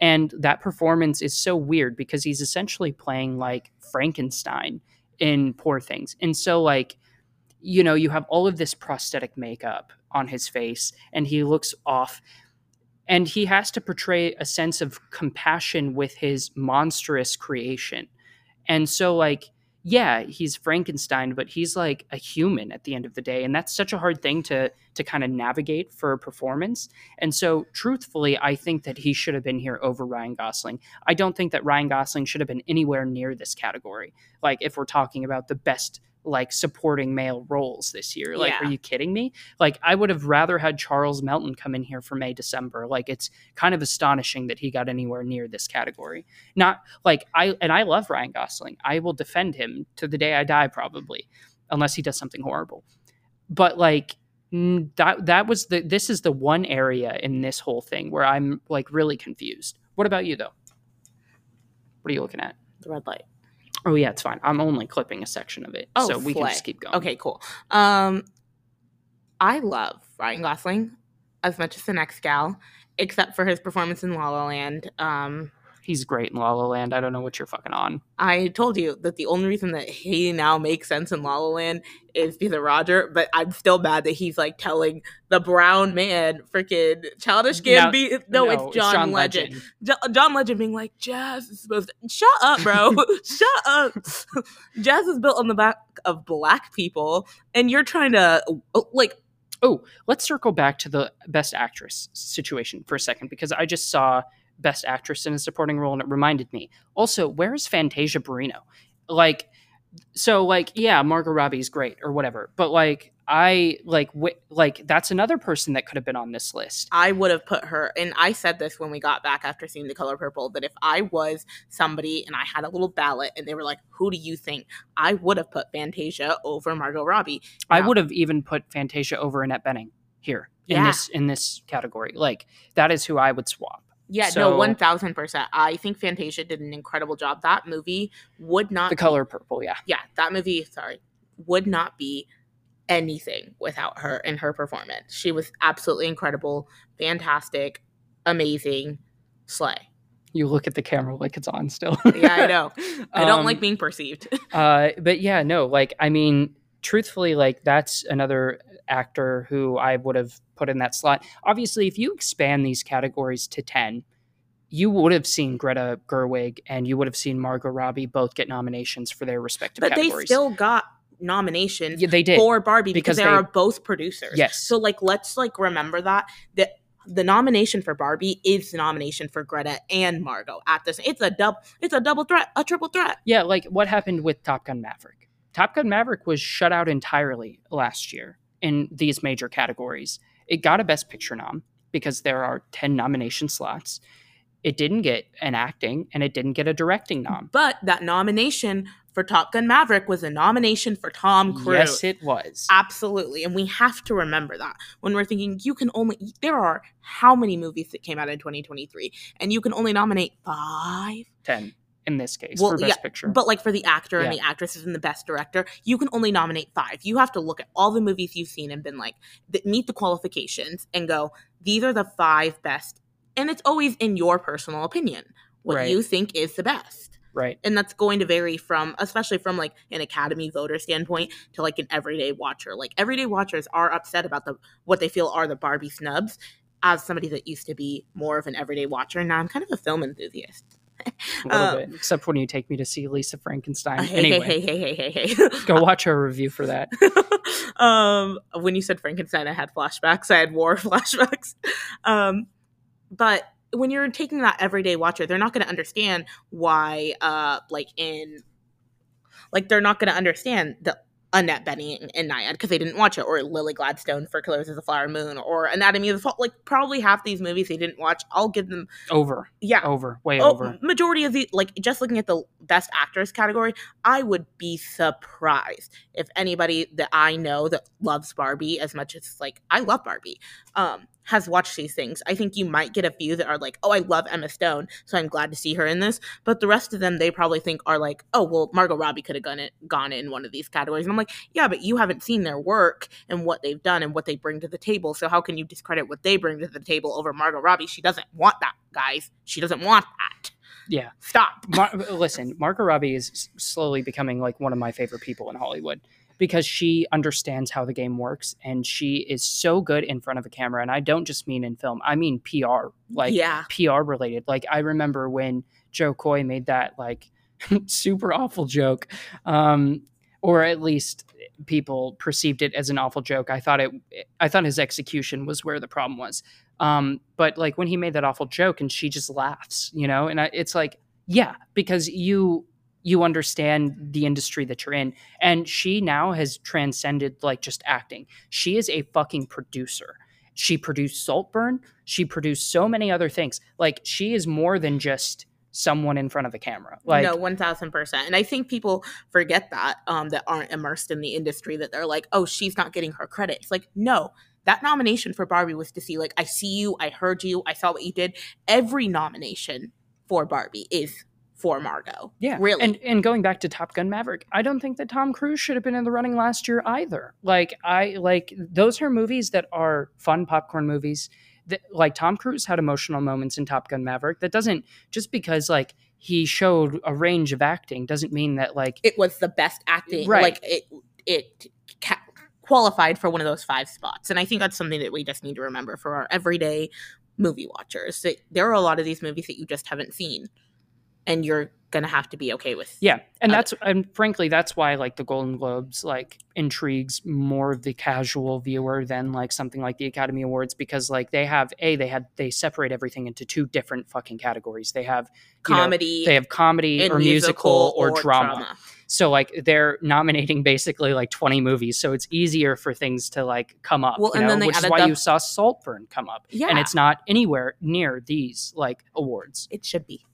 And that performance is so weird because he's essentially playing like Frankenstein in Poor Things. And so like you know, you have all of this prosthetic makeup on his face and he looks off and he has to portray a sense of compassion with his monstrous creation. And so like yeah, he's Frankenstein, but he's like a human at the end of the day, and that's such a hard thing to to kind of navigate for a performance. And so, truthfully, I think that he should have been here over Ryan Gosling. I don't think that Ryan Gosling should have been anywhere near this category. Like, if we're talking about the best like supporting male roles this year, like, Yeah. are you kidding me? Like, I would have rather had Charles Melton come in here for May December. Like, it's kind of astonishing that he got anywhere near this category not like I and I love Ryan Gosling. I will defend him to the day I die, probably, unless he does something horrible. But like mm, that that was the this is the one area in this whole thing where I'm like really confused. What about you though? What are you looking at? the red light. Oh yeah, it's fine. I'm only clipping a section of it, Oh, so we can just keep going. Okay, cool. Um, I love Ryan Gosling as much as the next gal, except for his performance in La La Land. Um, he's great in La La Land. I don't know what you're fucking on. I told you that the only reason that he now makes sense in La La Land is because of Roger, but I'm still mad that he's like telling the brown man, freaking childish No, Gambino. No, it's John, Legend. Jo- John Legend being like, Jazz is supposed to shut up, bro. (laughs) shut up. (laughs) Jazz is built on the back of black people, and you're trying to uh, like Oh, let's circle back to the best actress situation for a second because I just saw best actress in a supporting role and it reminded me. Also, where is Fantasia Barrino? Like so like yeah, Margot Robbie's great or whatever, but like I like like that's another person that could have been on this list. I would have put her, and I said this when we got back after seeing The Color Purple, that if I was somebody and I had a little ballot and they were like, who do you think? I would have put Fantasia over Margot Robbie. I would have even put Fantasia over Annette Bening here in Yeah. this in this category. Like that is who I would swap. Yeah, So- no, 1000%. I think Fantasia did an incredible job. That movie would not, The color purple, yeah. yeah, that movie, sorry, would not be anything without her and her performance. She was absolutely incredible, fantastic, amazing, slay. You look at the camera like it's on still. Yeah, I know. (laughs) I don't Um, like being perceived. (laughs) Uh, but yeah, no, like I mean, truthfully, like that's another actor who I would have put in that slot. Obviously, if you expand these categories to ten, you would have seen Greta Gerwig and you would have seen Margot Robbie both get nominations for their respective but they still got nominations yeah, they did. for Barbie because, Because they, they- are both producers. Yes. So like let's like remember that that the nomination for Barbie is the nomination for Greta and Margot at this. It's a double it's a double threat, a triple threat. yeah, like what happened with Top Gun Maverick? Top Gun Maverick was shut out entirely last year in these major categories. It got a Best Picture nom because there are 10 nomination slots. It didn't get an acting and it didn't get a directing nom. But that nomination for Top Gun Maverick was a nomination for Tom Cruise. Yes, it was. Absolutely. And we have to remember that when we're thinking you can only there are how many movies that came out in 2023 and you can only nominate 5 10 in this case Well, for Best yeah, Picture. But like for the actor and the actresses and the best director, you can only nominate five. You have to look at all the movies you've seen and been like, that meet the qualifications and go, these are the five best, and it's always in your personal opinion what Right. you think is the best Right. and that's going to vary from especially from like an academy voter standpoint to like an everyday watcher like everyday watchers are upset about the what they feel are the barbie snubs as somebody that used to be more of an everyday watcher now i'm kind of a film enthusiast A little Uh, bit. Except when you take me to see Lisa Frankenstein. Hey, anyway, hey hey hey hey hey hey (laughs) go watch our review for that. (laughs) um when you said frankenstein i had flashbacks i had war (laughs) flashbacks um but when you're taking that everyday watcher they're not going to understand why uh like in like they're not going to understand the Annette Bening and, and Nyad because they didn't watch it, or Lily Gladstone for Killers of the Flower Moon, or Anatomy of the Fall. Like probably half these movies they didn't watch. I'll give them, Over. yeah, Over. Way Oh, over. majority of the like just looking at the best actress category, I would be surprised if anybody that I know that loves Barbie as much as like I love Barbie, um, has watched these things. I think you might get a few that are like, oh, I love Emma Stone, so I'm glad to see her in this. But the rest of them, they probably think are like, oh, well, Margot Robbie could have gone it gone in one of these categories. And I'm like, yeah, but you haven't seen their work and what they've done and what they bring to the table. So how can you discredit what they bring to the table over Margot Robbie? She doesn't want that, guys. She doesn't want that. Yeah. Stop. Mar- listen, Margot Robbie is slowly becoming like one of my favorite people in Hollywood because she understands how the game works and she is so good in front of a camera. And I don't just mean in film; I mean PR, like yeah. PR related. Like I remember when Jo Koy made that like (laughs) super awful joke, um, or at least people perceived it as an awful joke. I thought it. I thought his execution was where the problem was. Um, but like when he made that awful joke and she just laughs, you know, and I, it's like, yeah, because you you understand the industry that you're in, and she now has transcended like just acting. She is a fucking producer. She produced Saltburn. She produced so many other things. Like she is more than just someone in front of a camera. Like no, one thousand percent. And I think people forget that um, that aren't immersed in the industry that they're like, oh, she's not getting her credit. It's like, no, that nomination for Barbie was to see like, I see you, I heard you, I saw what you did. Every nomination for Barbie is for Margot. Yeah, really. And and going back to Top Gun Maverick, I don't think that Tom Cruise should have been in the running last year either. Like I like those are movies that are fun popcorn movies. That, like Tom Cruise had emotional moments in Top Gun Maverick. That doesn't just because like he showed a range of acting doesn't mean that like it was the best acting. Right. Like it, it ca- qualified for one of those five spots. And I think that's something that we just need to remember for our everyday movie watchers. That there are a lot of these movies that you just haven't seen, and you're gonna have to be okay with. Yeah, and other- that's and frankly that's why like the Golden Globes like intrigues more of the casual viewer than like something like the Academy Awards because like they have a they had they separate everything into two different fucking categories. They have you know, comedy. they have comedy or musical, or, drama. So like they're nominating basically like 20 movies, so it's easier for things to like come up. Well, you and know, then they which is why the- you saw Saltburn come up, Yeah, and it's not anywhere near these like awards. it should be.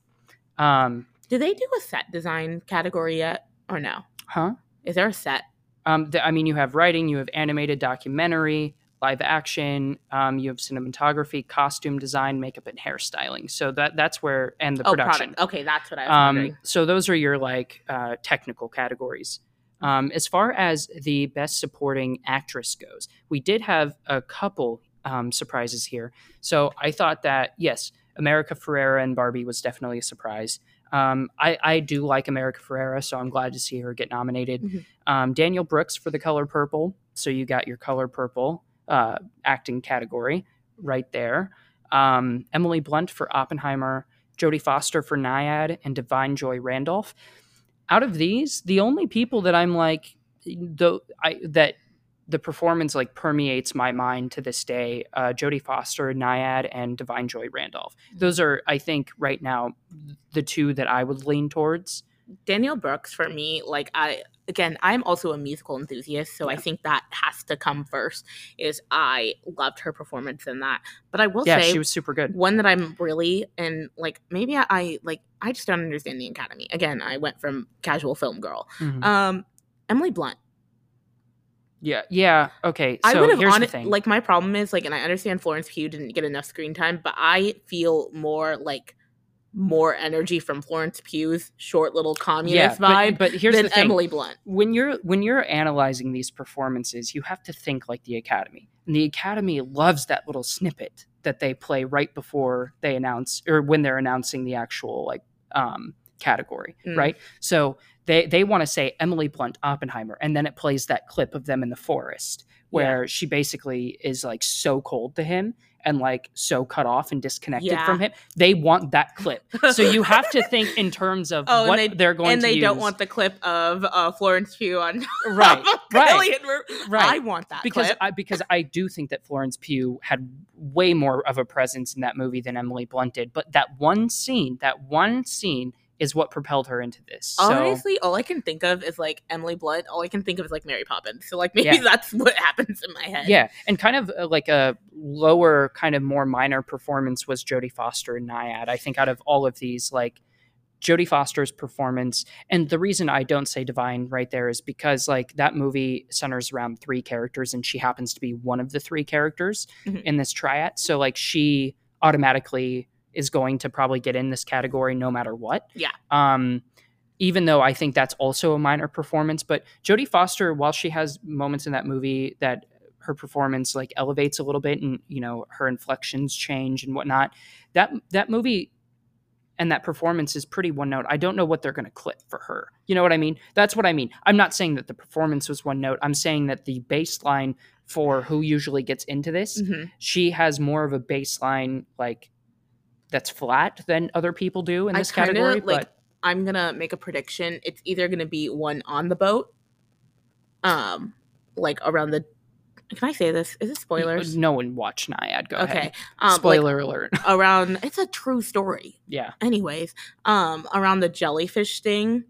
Um, Do they do a set design category yet, or no? huh? Is there a set? Um, the, I mean, you have writing, you have animated documentary, live action, um, you have cinematography, costume design, makeup, and hairstyling. So that that's where and the oh, production. product. Okay, that's what I was Um, wondering. so those are your like uh, technical categories. Um, as far as the best supporting actress goes, we did have a couple um, surprises here. So I thought that yes, America Ferrera and Barbie was definitely a surprise. Um, I, I do like America Ferrera, so I'm glad to see her get nominated. Mhm. Um, Danielle Brooks for The Color Purple, so you got your Color Purple uh, acting category right there. Um, Emily Blunt for Oppenheimer, Jodie Foster for Nyad, and Da'Vine Joy Randolph. Out of these, the only people that I'm like, the I that the performance like permeates my mind to this day. Uh, Jodie Foster, Nyad, and Da'Vine Joy Randolph. Those are, I think, right now the two that I would lean towards. Danielle Brooks for me, like I again, I'm also a musical enthusiast, so I think that has to come first. Is I loved her performance in that, but I will Yeah, say she was super good. one that I'm really and like maybe I, I like I just don't understand the Academy. Again, I went from casual film girl. Mhm. Um, Emily Blunt. Yeah, yeah. Okay, I would have on like my problem is like, and I understand Florence Pugh didn't get enough screen time, but I feel more like more energy from Florence Pugh's short little communist but- vibe But, here's than the thing: Emily Blunt. when you're when you're analyzing these performances, you have to think like the Academy, and the Academy loves that little snippet that they play right before they announce or when they're announcing the actual like um, category, Mm. right? So they they want to say Emily Blunt Oppenheimer, and then it plays that clip of them in the forest where she basically is like so cold to him and like so cut off and disconnected Yeah. from him. They want that clip, so you have to think in terms of (laughs) Oh, what they- they, are going and to they don't want the clip of uh, Florence Pugh on (laughs) right, right. Right. I want that because clip. I because I do think that Florence Pugh had way more of a presence in that movie than Emily Blunt did. But that one scene, that one scene, is what propelled her into this. So Honestly, all I can think of is like Emily Blunt. All I can think of is like Mary Poppins. So like (laughs) maybe Yeah. that's what happens in my head. yeah, and kind of uh, like a lower, kind of more minor performance was Jodie Foster in Nyad. I think out of all of these, like Jodie Foster's performance, and the reason I don't say divine right there is because like that movie centers around three characters, and she happens to be one of the three characters Mhm. in this triad. So like she automatically is going to probably get in this category no matter what. Yeah. Um, even though I think that's also a minor performance, but Jodie Foster, while she has moments in that movie that her performance like elevates a little bit and you know her inflections change and whatnot, that that movie and that performance is pretty one note. I don't know what they're going to clip for her. You know what I mean? That's what I mean. I'm not saying that the performance was one note. I'm saying that the baseline for who usually gets into this, Mhm. she has more of a baseline like that's flat than other people do in I this kinda, category. like, but I'm gonna make a prediction. It's either gonna be one on the boat, um, like around the. Can I say this? Is it spoilers? no one watched Nyad. Go Okay. ahead. Um, like, Spoiler alert. (laughs) around. It's a true story. Yeah. Anyways, um, around the jellyfish thing.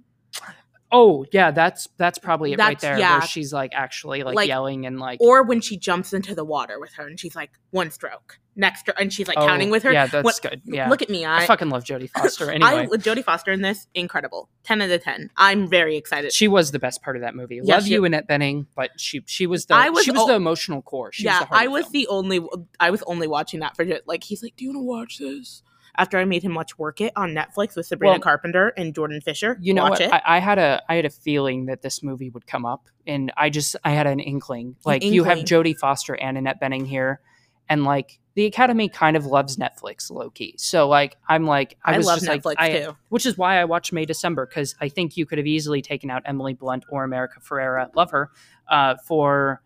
Oh, yeah. That's that's probably it right there. yeah. Where she's like actually like, Like- yelling and like or when she jumps into the water with her and she's like one stroke next stro- and she's like oh, counting with her Yeah, that's What- good. Yeah. look at me I, i fucking love Jodie (laughs) Foster. Anyway, I Jodie Foster in this incredible 10 out of 10 I'm very excited she was the best part of that movie. Yeah, Love she- you, Annette Bening, but she she was the I was she was the emotional core. She yeah was the heart I was the only I was only watching that for just like he's like do you want to watch this after I made him watch Work It on Netflix with Sabrina Well, Carpenter and Jordan Fisher you know watch what? it I, I had a I had a feeling that this movie would come up, and I just I had an inkling. Like you have inkling. Jodie Foster and Annette Bening here, and like the Academy kind of loves Netflix low key. So like I'm like I, I, was love just Netflix like I, too which is why I watched May December because I think you could have easily taken out Emily Blunt or America Ferrera, love her, uh, for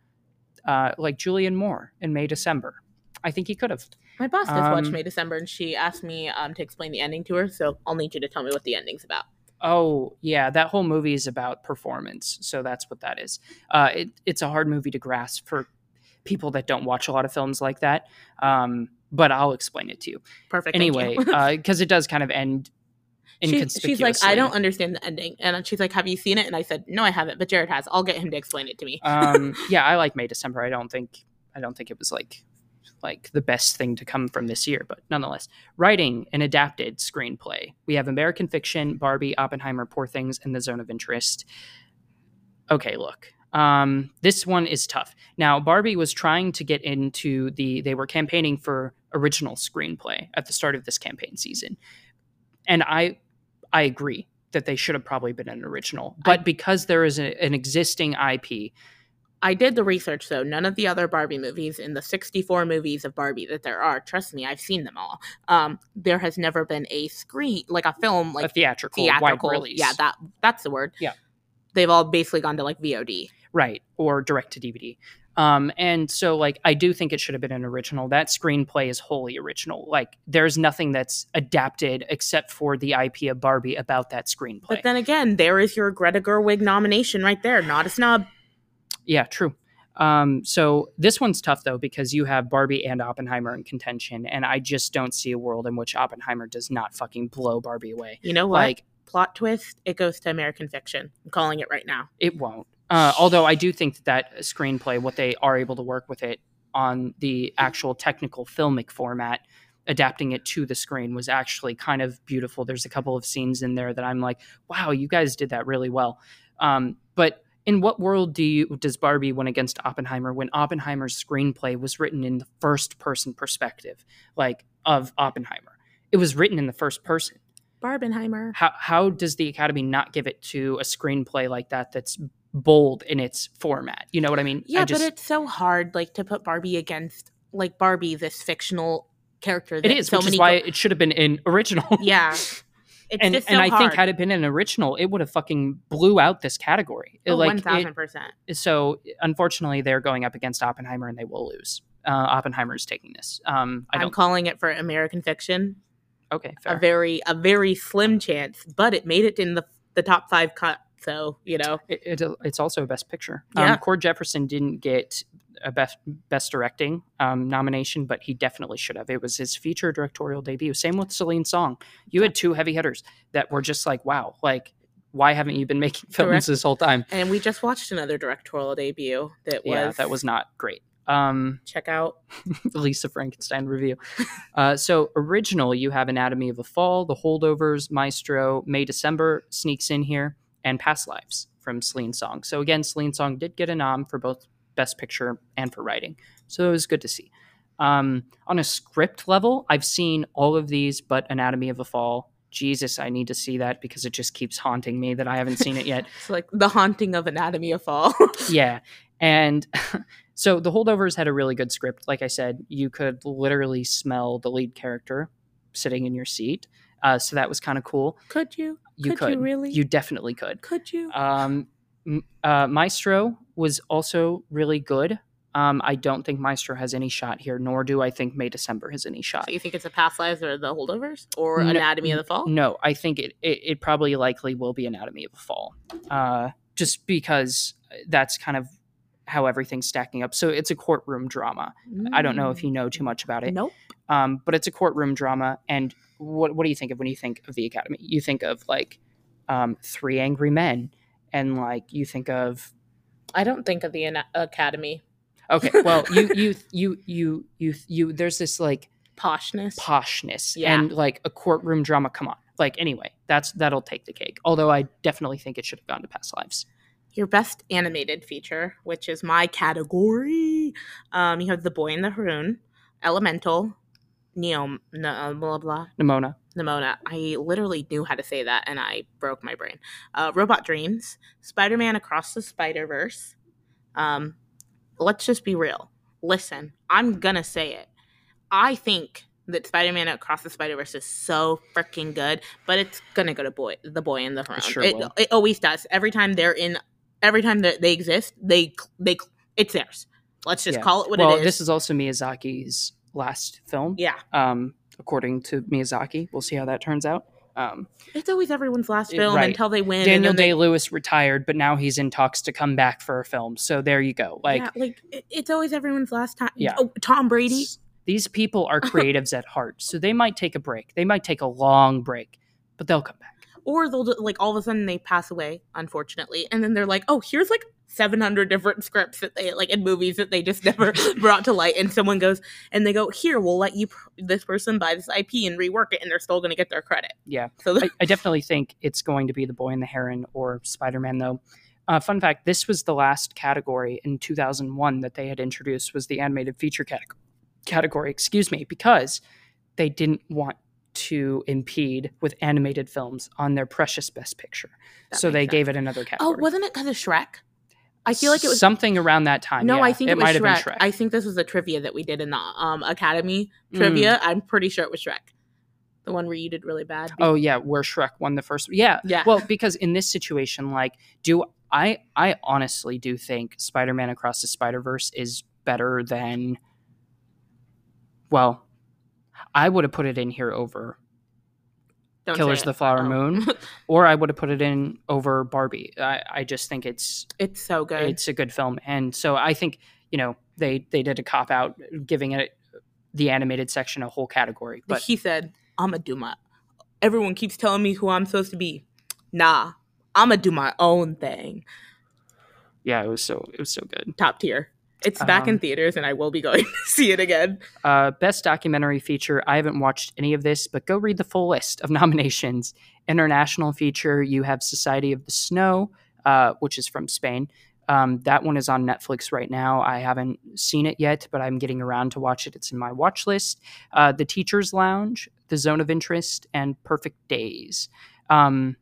uh, like Julianne Moore in May December. I think he could have. my boss just watched Um, May December and she asked me um, to explain the ending to her so I'll need you to tell me what the ending's about Oh yeah, that whole movie is about performance, so that's what that is. Uh, it, it's a hard movie to grasp for people that don't watch a lot of films like that. Um, but I'll explain it to you perfect anyway, because (laughs) it does kind of end She- she's like, I don't understand the ending. And she's like, Have you seen it? And I said, No, I haven't, but Jared has. I'll get him to explain it to me. (laughs) um, yeah, I like May December. I don't think I don't think it was like like the best thing to come from this year, but nonetheless, writing an adapted screenplay. We have American Fiction, Barbie, Oppenheimer, Poor Things, and The Zone of Interest. Okay, look. Um, this one is tough. Now, Barbie was trying to get into the. They were campaigning for original screenplay at the start of this campaign season, and I, I agree that they should have probably been an original. But because there is a, an existing IP, I did the research though. None of the other Barbie movies in the 64 movies of Barbie that there are, trust me, I've seen them all. Um, there has never been a screen like a film a like theatrical, theatrical. wide release. Yeah, that that's the word. Yeah. They've all basically gone to like VOD. right or direct to DVD. Um, and so like I do think it should have been an original. That screenplay is wholly original. Like there's nothing that's adapted except for the IP of Barbie about that screenplay. But then again, there is your Greta Gerwig nomination right there. Not a snub. yeah, true. Um, so this one's tough though because you have Barbie and Oppenheimer in contention, and I just don't see a world in which Oppenheimer does not fucking blow Barbie away. You know what? Like Plot twist, it goes to American Fiction. I'm calling it right now. it won't. Uh, although I do think that that screenplay, what they are able to work with it on the actual technical filmic format, adapting it to the screen was actually kind of beautiful. There's a couple of scenes in there that I'm like, wow, you guys did that really well. Um, but in what world do you does Barbie win against Oppenheimer when Oppenheimer's screenplay was written in the first person perspective, like of Oppenheimer? It was written in the first person. Barbenheimer. How how does the Academy not give it to a screenplay like that that's bold in its format? You know what I mean? Yeah, I just, but it's so hard, like to put Barbie against like Barbie, this fictional character. it that is, so which is why go- it should have been in (laughs) original. yeah, it's and just so and I think had it been an original, it would have fucking blew out this category. It, oh, like one it- thousand percent. so unfortunately they're going up against Oppenheimer and they will lose. Uh, Oppenheimer is taking this. Um, I I'm calling it for American Fiction. Okay, A very a very slim chance, but it made it in the the top five cut. So you know, It, it, it's also a best picture. Yeah. Um, Cord Jefferson didn't get a best best directing um, nomination, but he definitely should have. It was his feature directorial debut. Same with Celine Song. You had two heavy hitters that were just like, wow, like why haven't you been (laughs) making films this whole time? and we just watched another directorial debut that was Yeah, that was not great. Um, check out. (laughs) Lisa Frankenstein review. Uh, so original, you have Anatomy of a Fall, The Holdovers, Maestro, May December sneaks in here, and Past Lives from Celine Song. So again, Celine Song did get a nom for both Best Picture and for writing. So it was good to see. Um, on a script level, I've seen all of these, but Anatomy of a Fall. Jesus, I need to see that because it just keeps haunting me that I haven't seen it yet. (laughs) It's like the haunting of Anatomy of Fall. (laughs) yeah. And so the holdovers had a really good script. Like I said, you could literally smell the lead character sitting in your seat. Uh, so that was kind of cool. could you? You could, could. you really? You definitely could. could you? Um, uh, Maestro was also really good. Um, I don't think Maestro has any shot here, nor do I think May December has any shot. So you think it's a past lives or the holdovers or No- Anatomy of the Fall? No, I think it, it, it probably likely will be Anatomy of a Fall. Uh, just because that's kind of how everything's stacking up. So it's a courtroom drama. I don't know if you know too much about it, Nope. um, but it's a courtroom drama. And what what do you think of when you think of the Academy? You think of like um, Three Angry Men, and like you think of I don't think of the Ana- Academy okay, (laughs) well you you you you you you there's this like poshness. poshness Yeah. and like a courtroom drama. Come on, like anyway, that's that'll take the cake. Although I definitely think it should have gone to Past Lives. Your best animated feature, which is my category. Um, you have The Boy in the Heron, Elemental, Neo, no, blah blah. Nimona. Nimona. I literally knew how to say that and I broke my brain. Uh, Robot Dreams, Spider Man Across the Spider Verse. Um, let's just be real. Listen, I'm gonna say it. I think that Spider Man Across the Spider Verse is so freaking good, but it's gonna go to boy, the boy in the throne. sure it, it always does. Every time they're in, every time that they exist, they they it's theirs. Let's just Yeah. call it what well, it is. this is also Miyazaki's last film. yeah, Um, according to Miyazaki, we'll see how that turns out. Um, it's always everyone's last film right. until they win. Daniel then they- Day Lewis retired, but now he's in talks to come back for a film. So there you go. Like, yeah, like it- it's always everyone's last time. Yeah. Oh, Tom Brady. these people are (laughs) creatives at heart, so they might take a break. They might take a long break, but they'll come back. Or they'll like all of a sudden they pass away, unfortunately, and then they're like, oh, here's like 700 different scripts that they like in movies that they just (laughs) never (laughs) brought to light, and someone goes and they go, here, we'll let you this person buy this IP and rework it, and they're still going to get their credit. Yeah, So I, I definitely think it's going to be The Boy and the Heron or Spider Man, though. Uh, fun fact: This was the last category in 2001 that they had introduced was the animated feature category. Category, excuse me, because they didn't want to impede with animated films on their precious Best Picture, That so they sense. gave it another category. oh, wasn't it because of Shrek? I feel like it was. something around that time. no, yeah. I think it, was might have Shrek. been Shrek. I think this was a trivia that we did in the um Academy Mm. trivia. I'm pretty sure it was Shrek, the one where you did really bad. Oh yeah, where Shrek won the first. Yeah, yeah. well, because in this situation, like, do I? I honestly do think Spider-Man Across the Spider-Verse is better than. Well, I would have put it in here over Don't Killers of the Flower Oh. Moon, (laughs) or I would have put it in over Barbie. I, I just think it's It's so good. it's a good film, and so I think you know they they did a cop out giving it the animated section a whole category, but he said, "I'm gonna do my." Everyone keeps telling me who I'm supposed to be. Nah, I'm gonna do my own thing. yeah, it was so it was so good. Top tier. It's back in Um, theaters, and I will be going (laughs) to see it again. Uh, best documentary feature. I haven't watched any of this, but go read the full list of (laughs) nominations. International feature. You have Society of the Snow, uh, which is from Spain. Um, that one is on Netflix right now. I haven't seen it yet, but I'm getting around to watch it. It's in my watch list. Uh, the Teacher's Lounge, The Zone of Interest, and Perfect Days. Um,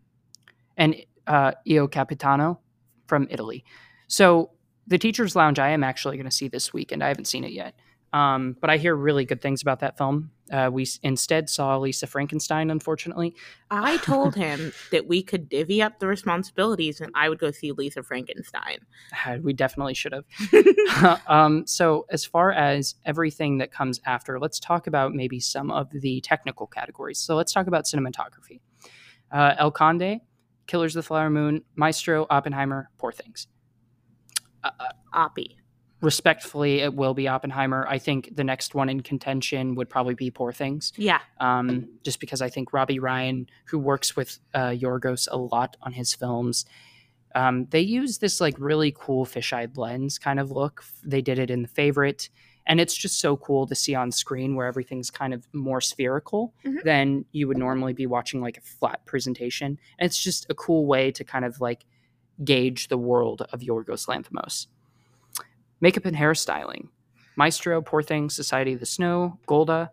and uh, Io Capitano from Italy. So the Teacher's Lounge, I am actually going to see this weekend. I haven't seen it yet. Um, but I hear really good things about that film. Uh, we instead saw Lisa Frankenstein, unfortunately. I told him (laughs) that we could divvy up the responsibilities and I would go see Lisa Frankenstein. Uh, We definitely should have. (laughs) um, so, as far as everything that comes after, let's talk about maybe some of the technical categories. So, let's talk about cinematography. Uh, El Conde, Killers of the Flower Moon, Maestro, Oppenheimer, Poor Things. Oppie. Respectfully, it will be Oppenheimer. I think the next one in contention would probably be Poor Things. Yeah. um, just because I think Robbie Ryan, who works with uh, Yorgos a lot on his films, um, they use this like really cool fisheye lens kind of look. They did it in The Favorite, and it's just so cool to see on screen where everything's kind of more spherical Mhm. than you would normally be watching like a flat presentation. And it's just a cool way to kind of like gauge the world of Yorgos Lanthimos. Makeup and hairstyling. Maestro, Poor Things, Society of the Snow, Golda,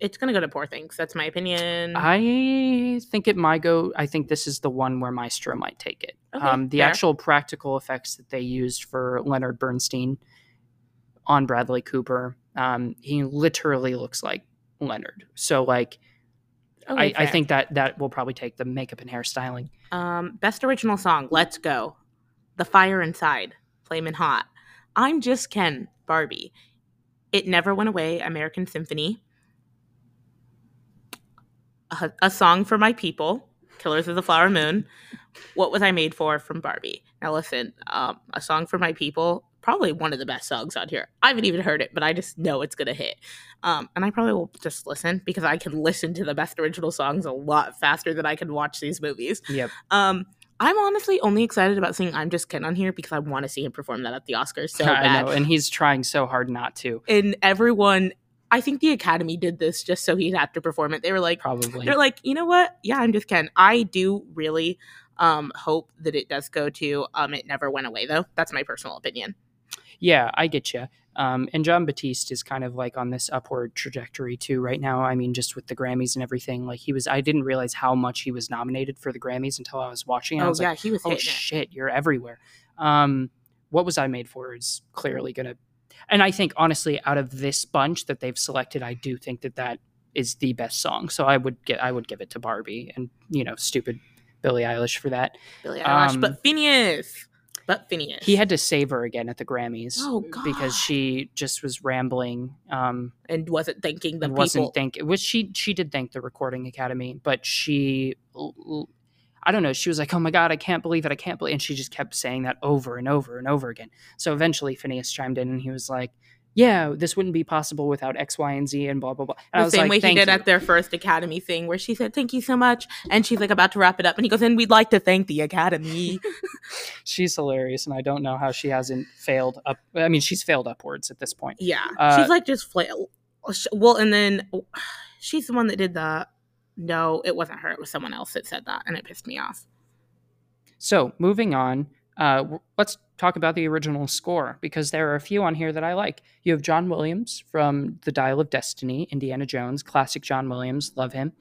It's going to go to Poor Things. That's my opinion. I think it might go. I think this is the one where Maestro might take it. Okay, um, the fair. actual practical effects that they used for Leonard Bernstein on Bradley Cooper, um, he literally looks like Leonard. So, like, Okay, I, I think that that will probably take the makeup and hairstyling. Um, best original song, Let's Go. The Fire Inside, Flamin' Hot. I'm Just Ken, Barbie. It Never Went Away, American Symphony. A, a Song for My People, Killers of the Flower Moon. What Was I Made For from Barbie. Now listen, um, A Song for My People, probably one of the best songs out here. I haven't even heard it, but I just know it's gonna hit. Um, and I probably will just listen because I can listen to the best original songs a lot faster than I can watch these movies. Yep. Um, I'm honestly only excited about seeing I'm Just Ken on here because I want to see him perform that at the Oscars so (laughs) I bad. know, and he's trying so hard not to. And everyone, I think the Academy did this just so he'd have to perform it. They were like, Probably. they're like, you know what? Yeah, I'm Just Ken. I do really um hope that it does go to um it never went away though. That's my personal opinion. Yeah, I get you. Um, and Jon Batiste is kind of like on this upward trajectory too right now. I mean, just with the Grammys and everything. Like he was, I didn't realize how much he was nominated for the Grammys until I was watching. I oh was yeah, like, he was oh hitting it. shit, you're everywhere. Um, what was I made for is clearly gonna, and I think honestly, out of this bunch that they've selected, I do think that that is the best song. So I would get, I would give it to Barbie, and you know, stupid Billie Eilish for that. Billie Eilish, um, but Phineas, but Phineas. He had to save her again at the Grammys. Oh, because she just was rambling. Um, and wasn't thanking the wasn't thank which she she did thank the recording academy but she i don't know she was like oh my god i can't believe it i can't believe and she just kept saying that over and over and over again so eventually phineas chimed in and he was like yeah this wouldn't be possible without x y and z and blah blah blah and I the same like way he did you. at their first Academy thing, where she said, "Thank you so much," and she's like about to wrap it up, and he goes, "And we'd like to thank the Academy." (laughs) (laughs) she's hilarious and i don't know how she hasn't failed up i mean she's failed upwards at this point yeah, Uh, she's like just flail. Well, and then (sighs) she's the one that did the. No, it wasn't her. It was someone else that said that, and it pissed me off. So, moving on, uh, let's talk about the original score because there are a few on here that I like. You have John Williams from The Dial of Destiny, Indiana Jones, classic John Williams, love him.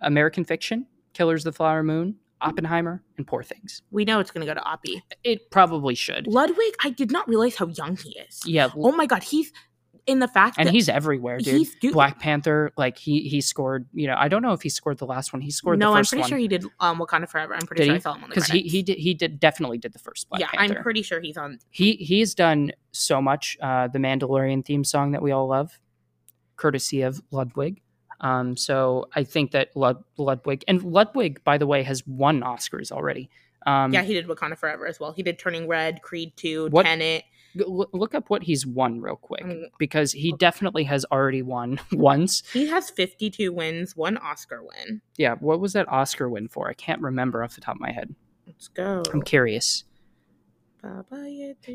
American Fiction, Killers of the Flower Moon, Oppenheimer, and Poor Things. We know it's going to go to Oppie. It probably should. Ludwig, I did not realize how young he is. Yeah, Oh my god, he's in the fact and that he's everywhere, dude. he's dude, Black Panther, like he he scored. You know, I don't know if he scored the last one. He scored no, the I'm pretty one sure he did um, Wakanda Forever. I'm pretty Did sure he? I saw him on the because he he did he did definitely did the first Black yeah, Panther. I'm pretty sure he's on. he he's done so much uh the mandalorian theme song that we all love courtesy of ludwig um so i think that Lud- ludwig and ludwig by the way has won oscars already um yeah, he did Wakanda Forever as well. He did Turning Red, Creed 2, What- Tenet. Look up what he's won real quick Mm. because he definitely has already won (laughs) once He has 52 wins, one Oscar win. yeah what was that oscar win for i can't remember off the top of my head Let's go. i'm curious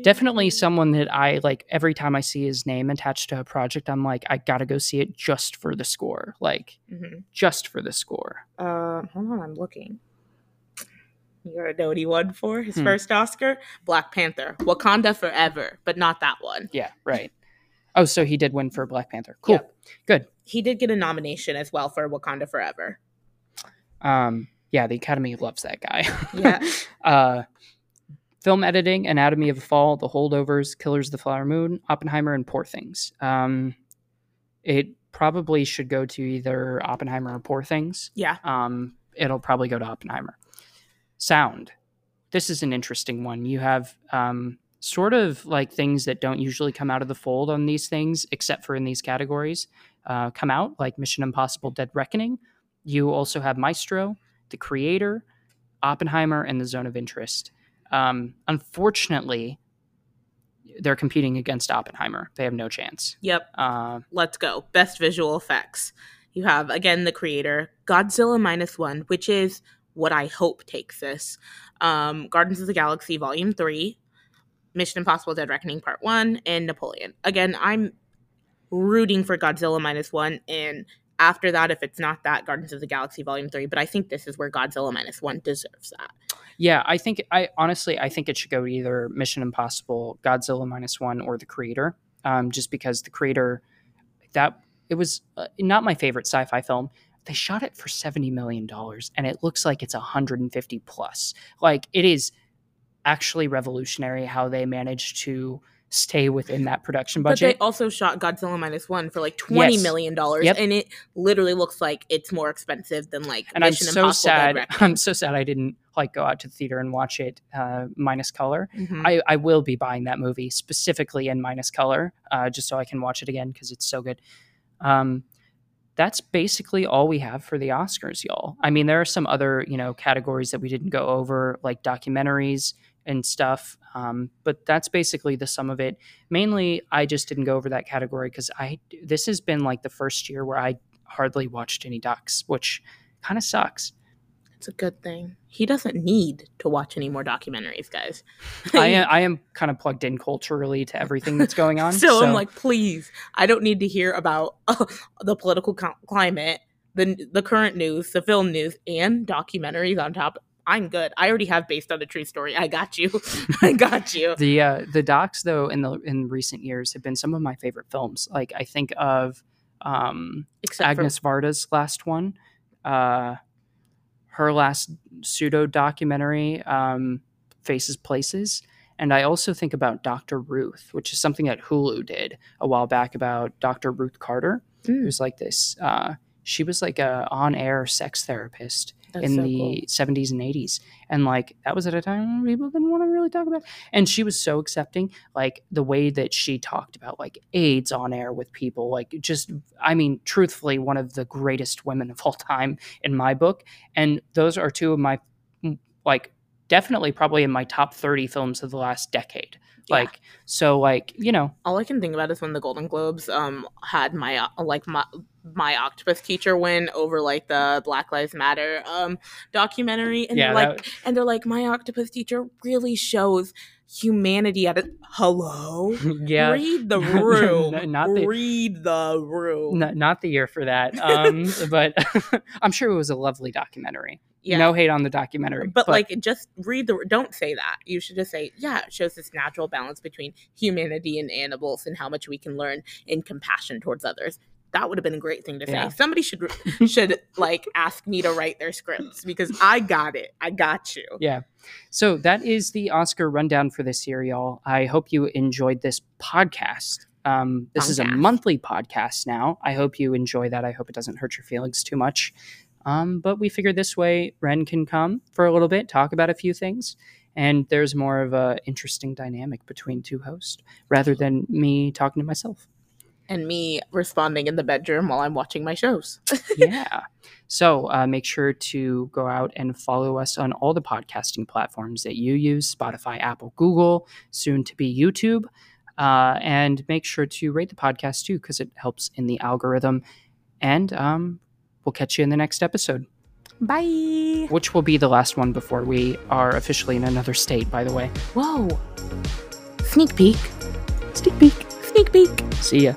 definitely someone that i like every time i see his name attached to a project i'm like i gotta go see it just for the score like Mhm. just for the score Uh, hold on, I'm looking. You gotta know what he won for his Hmm. first Oscar? Black Panther, Wakanda Forever, but not that one. Yeah, right. (laughs) Oh, so he did win for Black Panther. Cool. Yep. Good. He did get a nomination as well for Wakanda Forever. Um, yeah, the Academy loves that guy. (laughs) Yeah. uh, film editing, Anatomy of a Fall, The Holdovers, Killers of the Flower Moon, Oppenheimer, and Poor Things. Um, it probably should go to either Oppenheimer or Poor Things. Yeah. Um, it'll probably go to Oppenheimer. Sound. This is an interesting one. You have um, sort of like things that don't usually come out of the fold on these things, except for in these categories, uh, come out like Mission Impossible Dead Reckoning. You also have Maestro, The Creator, Oppenheimer, and The Zone of Interest. Um, unfortunately, they're competing against Oppenheimer. They have no chance. Yep. Uh, Let's go. Best visual effects. You have again the creator, Godzilla minus one, which is what I hope takes this. Um, Guardians of the Galaxy Volume Three, Mission Impossible: Dead Reckoning Part One, and Napoleon. Again, I'm rooting for Godzilla minus one, and after that, if it's not that, Guardians of the Galaxy Volume Three. But I think this is where Godzilla minus one deserves that. yeah, I think I honestly I think it should go either Mission Impossible, Godzilla minus one, or The Creator. Um, just because The Creator, that it was uh, not my favorite sci-fi film. They shot it for seventy million dollars, and it looks like it's hundred and fifty plus. Like it is actually revolutionary how they managed to stay within that production But budget. they also shot Godzilla minus one for like twenty Yes. million dollars, Yep. and it literally looks like it's more expensive than like and I'm so Impossible sad. I'm so sad I didn't like go out to the theater and watch it uh, minus color. Mhm. I, I will be buying that movie specifically in minus color, uh, just so I can watch it again because it's so good. Um, that's basically all we have for the Oscars, y'all. I mean, there are some other you know categories that we didn't go over, like documentaries and stuff. Um, but that's basically the sum of it. Mainly, I just didn't go over that category because I this has been like the first year where I hardly watched any docs, which kind of sucks. It's a good thing. He doesn't need to watch any more documentaries, guys. (laughs) I am, (laughs) I am kind of plugged in culturally to everything that's going on. (laughs) so, I'm like, please, I don't need to hear about uh, the political co- climate, the the current news, the film news, and documentaries on top. I'm good. I already have based on a true story. I got you. I got you. the uh, the docs though in the in recent years have been some of my favorite films. Like I think of um, Except Agnes Varda's last one, uh, her last pseudo documentary, um, Faces Places. And I also think about Dr. Ruth, which is something that Hulu did a while back about Dr. Ruth Carter, Mm, who's like this. Uh, she was like a on-air sex therapist that's in so the cool. 70s and 80s and like that was at a time when people didn't want to really talk about it. and she was so accepting like the way that she talked about like aids on air with people like just i mean truthfully one of the greatest women of all time in my book and those are two of my like definitely probably in my top 30 films of the last decade Yeah. like so like you know. All I can think about is when the Golden Globes um had my like my my octopus teacher win over like the Black Lives Matter um documentary and yeah they're like that- and they're like my octopus teacher really shows humanity at it hello? (laughs) Yeah. Read the (laughs) room. (laughs) not the- read the room. N- not the year for that. Um but i'm sure it was a lovely documentary yeah no hate on the documentary but, like just read the don't say that you should just say yeah it shows this natural balance between humanity and animals and how much we can learn in compassion towards others that would have been a great thing to say Yeah. somebody should (laughs) should like ask me to write their scripts because i got it i got you Yeah. So that is the Oscar rundown for this year, y'all. I hope you enjoyed this podcast. Um, this is a monthly podcast now. I hope you enjoy that. I hope it doesn't hurt your feelings too much. Um, but we figured this way Wren can come for a little bit, talk about a few things, and there's more of a interesting dynamic between two hosts rather than me talking to myself. and me responding in the bedroom while i'm watching my shows (laughs) yeah. So uh, make sure to go out and follow us on all the podcasting platforms that you use Spotify, Apple, Google, soon to be YouTube. Uh, and make sure to rate the podcast too, because it helps in the algorithm. And um, we'll catch you in the next episode, bye which will be the last one before we are officially in another state, by the way. whoa sneak peek Sneak peek. sneak peek See ya.